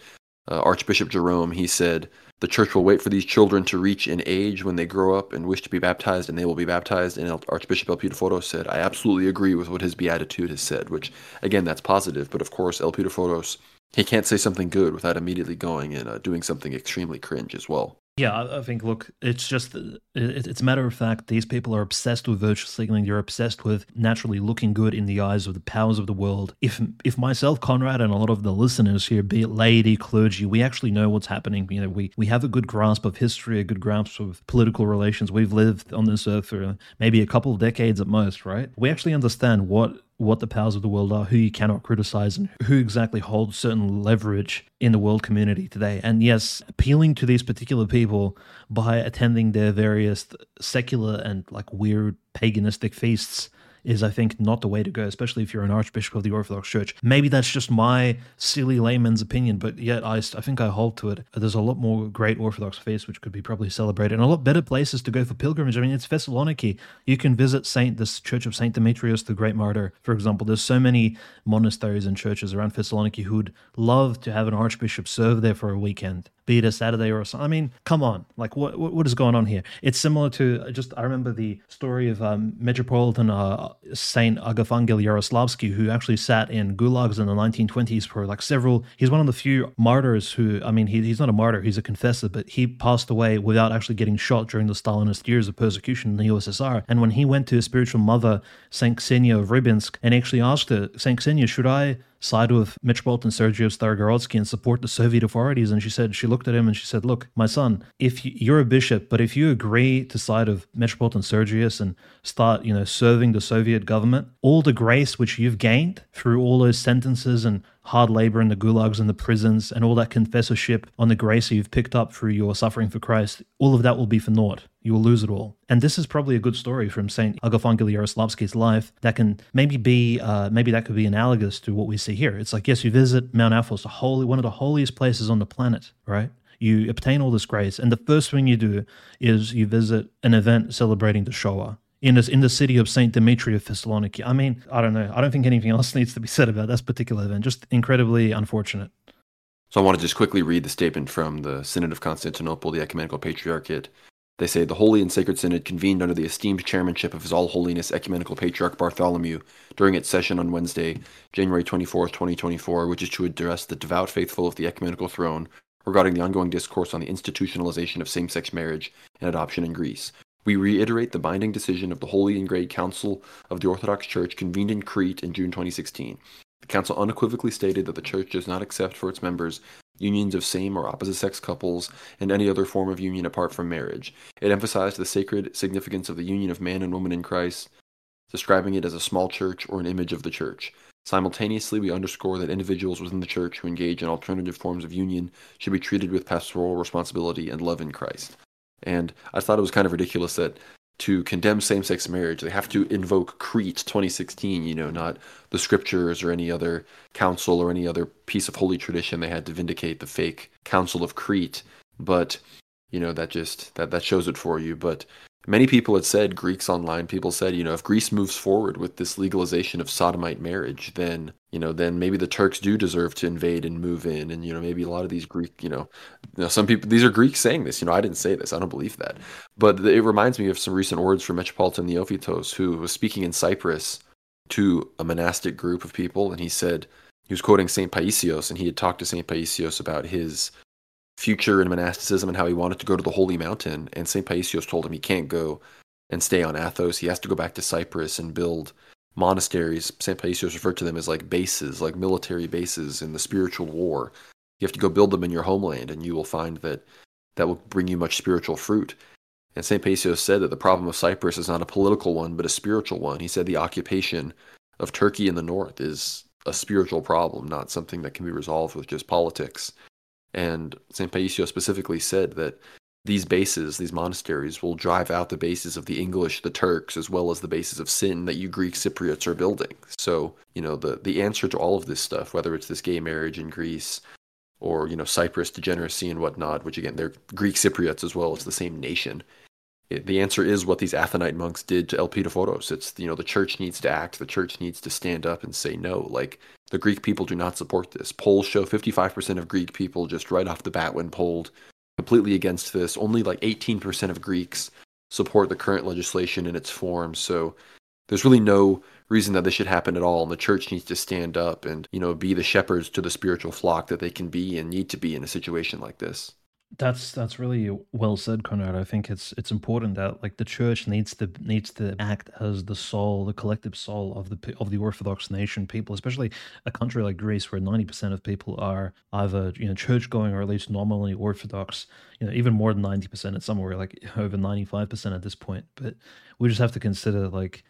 uh, Archbishop Jerome, he said, The church will wait for these children to reach an age when they grow up and wish to be baptized, and they will be baptized. And Archbishop El Elpidophoros said, I absolutely agree with what his beatitude has said, which, again, that's positive. But of course, El Elpidophoros, he can't say something good without immediately going and uh, doing something extremely cringe as well. Yeah, I think, look, it's just, uh, it's a matter of fact, these people are obsessed with virtue signaling. They're obsessed with naturally looking good in the eyes of the powers of the world. If if myself, Conrad, and a lot of the listeners here, be it laity, clergy, we actually know what's happening. You know, we, we have a good grasp of history, a good grasp of political relations. We've lived on this earth for maybe a couple of decades at most, right? We actually understand what what the powers of the world are, who you cannot criticize, and who exactly holds certain leverage in the world community today. And yes, appealing to these particular people by attending their various secular and like weird paganistic feasts is, I think, not the way to go, especially if you're an Archbishop of the Orthodox Church. Maybe that's just my silly layman's opinion, but yet I, I think I hold to it. There's a lot more great Orthodox faiths which could be probably celebrated, and a lot better places to go for pilgrimage. I mean, it's Thessaloniki. You can visit Saint this Church of Saint Demetrius, the Great Martyr, for example. There's so many monasteries and churches around Thessaloniki who'd love to have an archbishop serve there for a weekend be it a Saturday or something. I mean, come on, like what what is going on here? It's similar to just I remember the story of um, Metropolitan uh, Saint Agafangel Yaroslavsky, who actually sat in gulags in the 1920s for like several. He's one of the few martyrs who, I mean, he, he's not a martyr, he's a confessor, but he passed away without actually getting shot during the Stalinist years of persecution in the USSR. And when he went to his spiritual mother, Saint Ksenia of Rybinsk, and actually asked her, Saint Ksenia, should I side with Metropolitan Sergio Starogorodsky and support the Soviet authorities. And she said, she looked at him and she said, Look, my son, if you're a bishop, but if you agree to side of Metropolitan Sergius and start, you know, serving the Soviet government, all the grace which you've gained through all those sentences and hard labor in the gulags and the prisons and all that confessorship on the grace you've picked up through your suffering for Christ, all of that will be for naught. You will lose it all. And this is probably a good story from St. Agafangel Yaroslavsky's life that can maybe be, uh, maybe that could be analogous to what we see here. It's like, yes, you visit Mount Athos, a holy, one of the holiest places on the planet, right? You obtain all this grace, and the first thing you do is you visit an event celebrating the Shoah in in the city of Saint Dimitri of Thessaloniki. I mean, I don't know. I don't think anything else [LAUGHS] needs to be said about this particular event. Just incredibly unfortunate. So I want to just quickly read the statement from the Synod of Constantinople, the Ecumenical Patriarchate. They say the Holy and Sacred Synod convened under the esteemed chairmanship of His All Holiness Ecumenical Patriarch Bartholomew during its session on Wednesday, January 24, 2024, which is to address the devout faithful of the ecumenical throne regarding the ongoing discourse on the institutionalization of same sex marriage and adoption in Greece, we reiterate the binding decision of the Holy and Great Council of the Orthodox Church convened in Crete in June 2016. The Council unequivocally stated that the Church does not accept for its members unions of same or opposite sex couples and any other form of union apart from marriage. It emphasized the sacred significance of the union of man and woman in Christ, describing it as a small church or an image of the church. Simultaneously, we underscore that individuals within the church who engage in alternative forms of union should be treated with pastoral responsibility and love in Christ. And I thought it was kind of ridiculous that to condemn same-sex marriage, they have to invoke Crete 2016, you know, not the scriptures or any other council or any other piece of holy tradition. They had to vindicate the fake Council of Crete, but you know that just that that shows it for you. But many people had said Greeks online people said, you know, if Greece moves forward with this legalization of sodomite marriage, then you know, then maybe the Turks do deserve to invade and move in, and you know, maybe a lot of these Greek, you know, you know, some people these are Greeks saying this. You know, I didn't say this. I don't believe that, but it reminds me of some recent words from Metropolitan Neophytos, who was speaking in Cyprus to a monastic group of people, and he said he was quoting Saint Paisios, and he had talked to Saint Paisios about his future in monasticism and how he wanted to go to the Holy Mountain. And St. Paisios told him he can't go and stay on Athos. He has to go back to Cyprus and build monasteries. St. Paisios referred to them as like bases, like military bases in the spiritual war. You have to go build them in your homeland, and you will find that that will bring you much spiritual fruit. And St. Paisios said that the problem of Cyprus is not a political one, but a spiritual one. He said the occupation of Turkey in the north is a spiritual problem, not something that can be resolved with just politics. And St. Paisios specifically said that these bases, these monasteries, will drive out the bases of the English, the Turks, as well as the bases of sin that you Greek Cypriots are building. So, you know, the, the answer to all of this stuff, whether it's this gay marriage in Greece or, you know, Cyprus degeneracy and whatnot, which again, they're Greek Cypriots as well, it's the same nation the answer is what these Athonite monks did to Elpidophoros. It's you know the church needs to act, the church needs to stand up and say no. Like the Greek people do not support this. Polls show 55% of Greek people just right off the bat when polled completely against this. Only like 18% of Greeks support the current legislation in its form. So there's really no reason that this should happen at all and the church needs to stand up and you know be the shepherds to the spiritual flock that they can be and need to be in a situation like this that's that's really well said, Conrad. I think it's it's important that like the church needs to needs to act as the soul, the collective soul of the of the Orthodox nation people, especially a country like Greece, where ninety percent of people are either you know church going or at least nominally Orthodox. You know, even more than ninety percent. It's somewhere like [LAUGHS] over ninety five percent at this point. But we just have to consider like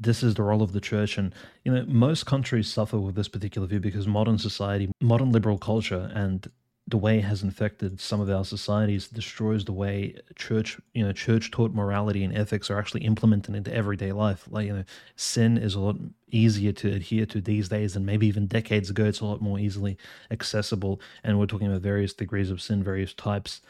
this is the role of the church and you know most countries suffer with this particular view because modern society modern liberal culture and the way it has infected some of our societies destroys the way church you know church taught morality and ethics are actually implemented into everyday life. Like you know sin is a lot easier to adhere to these days and maybe even decades ago. It's a lot more easily accessible. And we're talking about various degrees of sin various types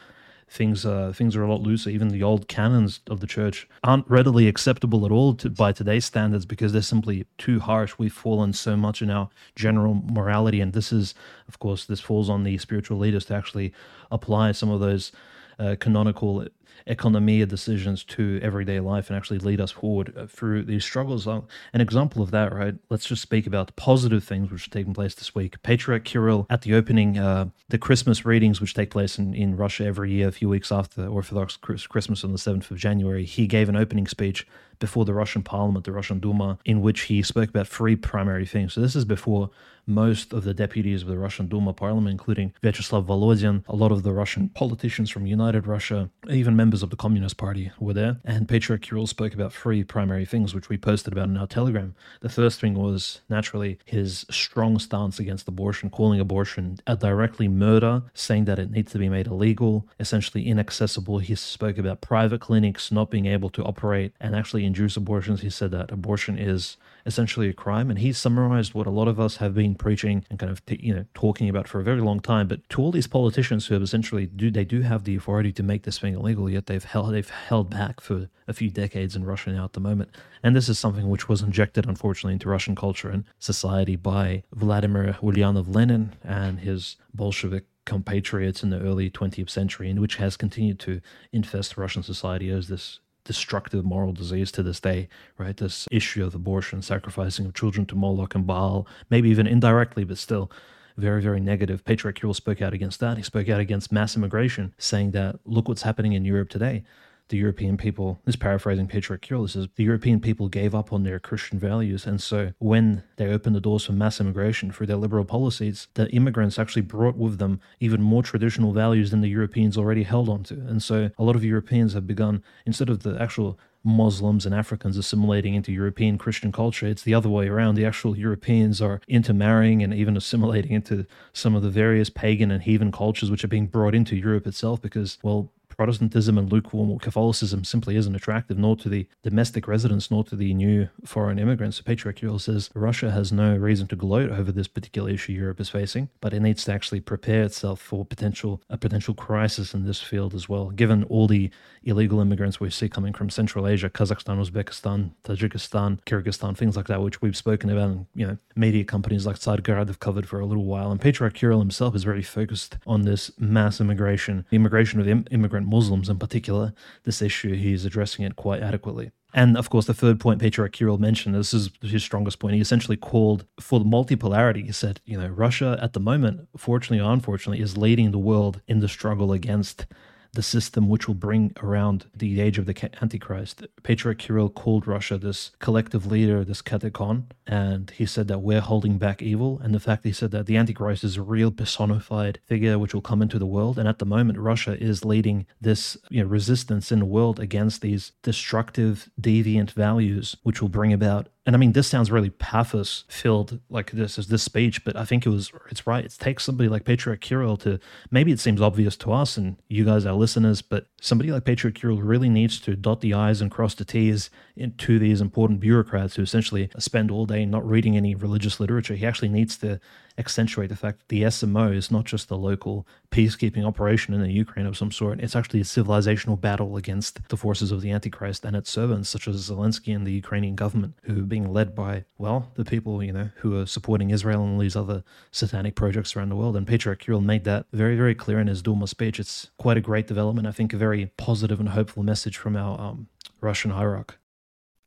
things uh, things are a lot looser. Even the old canons of the church aren't readily acceptable at all to, by today's standards because they're simply too harsh. We've fallen so much in our general morality, and this is, of course, this falls on the spiritual leaders to actually apply some of those uh, canonical economia decisions to everyday life and actually lead us forward uh, through these struggles. An example of that, right? Let's just speak about the positive things which are taking place this week. Patriarch Kirill at the opening, uh, the Christmas readings which take place in, in Russia every year, a few weeks after Orthodox Christmas on the 7th of January, he gave an opening speech before the Russian parliament, the Russian Duma, in which he spoke about three primary things. So this is before most of the deputies of the Russian Duma parliament, including Vyacheslav Volodin, a lot of the Russian politicians from United Russia, even members of the Communist Party were there. And Patriarch Kirill spoke about three primary things, which we posted about in our Telegram. The first thing was naturally his strong stance against abortion, calling abortion a directly murder, saying that it needs to be made illegal, essentially inaccessible. He spoke about private clinics not being able to operate and actually induce abortions. He said that abortion is essentially a crime. And he summarized what a lot of us have been preaching and kind of you know talking about for a very long time. But to all these politicians who have essentially do they do have the authority to make this thing illegal, yet they've held they've held back for a few decades in Russia now at the moment. And this is something which was injected, unfortunately, into Russian culture and society by Vladimir Ulyanov Lenin and his Bolshevik compatriots in the early 20th century, and which has continued to infest Russian society as this destructive moral disease to this day, right? This issue of abortion, sacrificing of children to Moloch and Baal, maybe even indirectly, but still very, very negative. Patriarch Kirill spoke out against that. He spoke out against mass immigration, saying that look what's happening in Europe today the European people, this paraphrasing Patriarch says the European people gave up on their Christian values. And so when they opened the doors for mass immigration through their liberal policies, the immigrants actually brought with them even more traditional values than the Europeans already held onto. And so a lot of Europeans have begun, instead of the actual Muslims and Africans assimilating into European Christian culture. It's the other way around. The actual Europeans are intermarrying and even assimilating into some of the various pagan and heathen cultures which are being brought into Europe itself because, well, Protestantism and lukewarm Catholicism simply isn't attractive, nor to the domestic residents, nor to the new foreign immigrants. So Patriarch says Russia has no reason to gloat over this particular issue Europe is facing, but it needs to actually prepare itself for potential a potential crisis in this field as well, given all the illegal immigrants we see coming from Central Asia, Kazakhstan, Uzbekistan, Tajikistan, Kyrgyzstan, things like that, which we've spoken about, and you know, media companies like Sideguard have covered for a little while. And Patriarch himself is very focused on this mass immigration, the immigration of Im- immigrant Muslims in particular. This issue, he's addressing it quite adequately. And of course, the third point Patriarch Kirill mentioned, this is his strongest point. He essentially called for the multipolarity. He said, you know, Russia at the moment, fortunately or unfortunately, is leading the world in the struggle against the system which will bring around the age of the Antichrist. Patriarch Kirill called Russia this collective leader, this katechon, and he said that we're holding back evil. And the fact he said that the Antichrist is a real personified figure which will come into the world. And at the moment, Russia is leading this you know, resistance in the world against these destructive, deviant values, which will bring about and I mean, this sounds really pathos filled, like this is this speech, but I think it was, it's right. It takes somebody like Patriarch Kirill to, maybe it seems obvious to us and you guys, our listeners, but somebody like Patriarch Kirill really needs to dot the I's and cross the T's into these important bureaucrats who essentially spend all day not reading any religious literature. He actually needs to accentuate the fact that the SMO is not just a local peacekeeping operation in the Ukraine of some sort. It's actually a civilizational battle against the forces of the Antichrist and its servants, such as Zelensky and the Ukrainian government, who are being led by, well, the people, you know, who are supporting Israel and all these other satanic projects around the world. And Patriarch Kirill made that very, very clear in his Duma speech. It's quite a great development. I think a very positive and hopeful message from our um, Russian hierarch.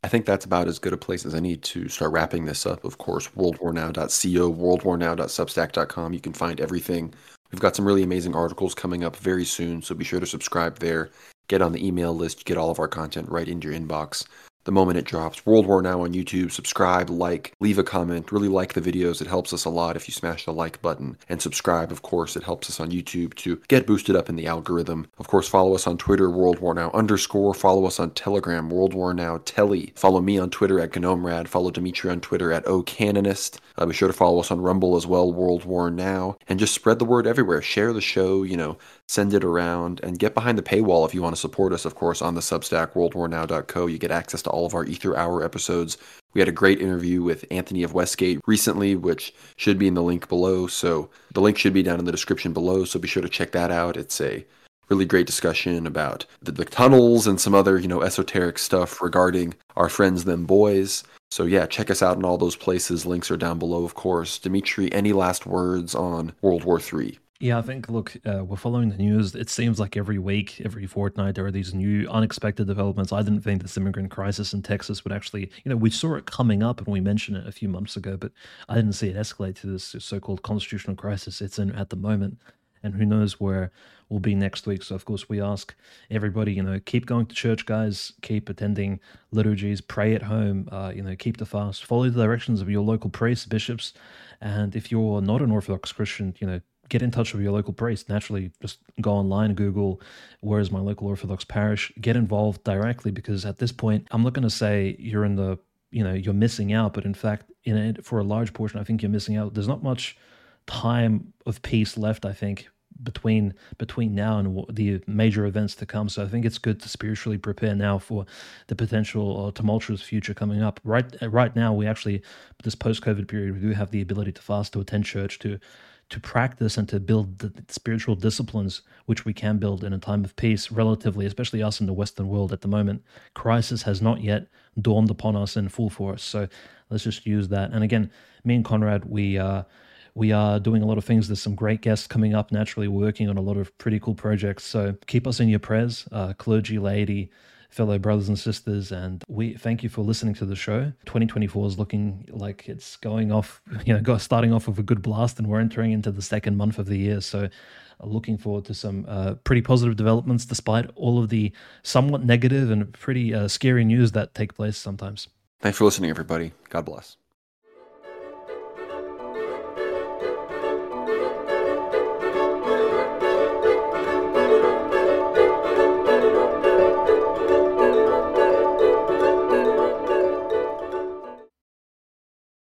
I think that's about as good a place as I need to start wrapping this up. Of course, worldwarnow.co, worldwarnow.substack.com. You can find everything. We've got some really amazing articles coming up very soon, so be sure to subscribe there. Get on the email list, get all of our content right into your inbox the moment it drops. World War Now on YouTube. Subscribe, like, leave a comment. Really like the videos. It helps us a lot if you smash the like button. And subscribe, of course. It helps us on YouTube to get boosted up in the algorithm. Of course, follow us on Twitter, World War Now underscore. Follow us on Telegram, World War Now Telly. Follow me on Twitter at GnomeRad. Follow Dimitri on Twitter at OCanonist. Uh, be sure to follow us on Rumble as well, World War Now. And just spread the word everywhere. Share the show, you know, send it around, and get behind the paywall if you want to support us, of course, on the Substack, worldwarnow.co. You get access to all of our Aether Hour episodes. We had a great interview with Anthony of Westgate recently, which should be in the link below. So the link should be down in the description below. So be sure to check that out. It's a really great discussion about the, the tunnels and some other, you know, esoteric stuff regarding our friends, them boys. So yeah, check us out in all those places. Links are down below, of course. Dimitri, any last words on World War III? Yeah, I think, look, uh, we're following the news. It seems like every week, every fortnight, there are these new unexpected developments. I didn't think this immigrant crisis in Texas would actually, you know, we saw it coming up and we mentioned it a few months ago, but I didn't see it escalate to this so called constitutional crisis it's in at the moment. And who knows where we'll be next week. So, of course, we ask everybody, you know, keep going to church, guys, keep attending liturgies, pray at home, uh, you know, keep the fast, follow the directions of your local priests, bishops. And if you're not an Orthodox Christian, you know, get in touch with your local priest. Naturally, just go online, Google, where is my local Orthodox parish? Get involved directly because at this point, I'm not going to say you're in the, you know, you're missing out, but in fact, in it, for a large portion, I think you're missing out. There's not much time of peace left, I think, between between now and the major events to come. So I think it's good to spiritually prepare now for the potential uh, tumultuous future coming up. Right right now, we actually this post COVID period, we do have the ability to fast, to attend church, to to practice and to build the spiritual disciplines which we can build in a time of peace relatively especially us in the western world at the moment crisis has not yet dawned upon us in full force so let's just use that and again me and conrad we uh we are doing a lot of things. There's some great guests coming up. Naturally, working on a lot of pretty cool projects. So keep us in your prayers, uh, clergy, lady, fellow brothers and sisters. And we thank you for listening to the show. 2024 is looking like it's going off, [LAUGHS] you know, starting off with a good blast, and we're entering into the second month of the year. So uh, looking forward to some uh, pretty positive developments despite all of the somewhat negative and pretty uh, scary news that take place sometimes. Thanks for listening, everybody. God bless.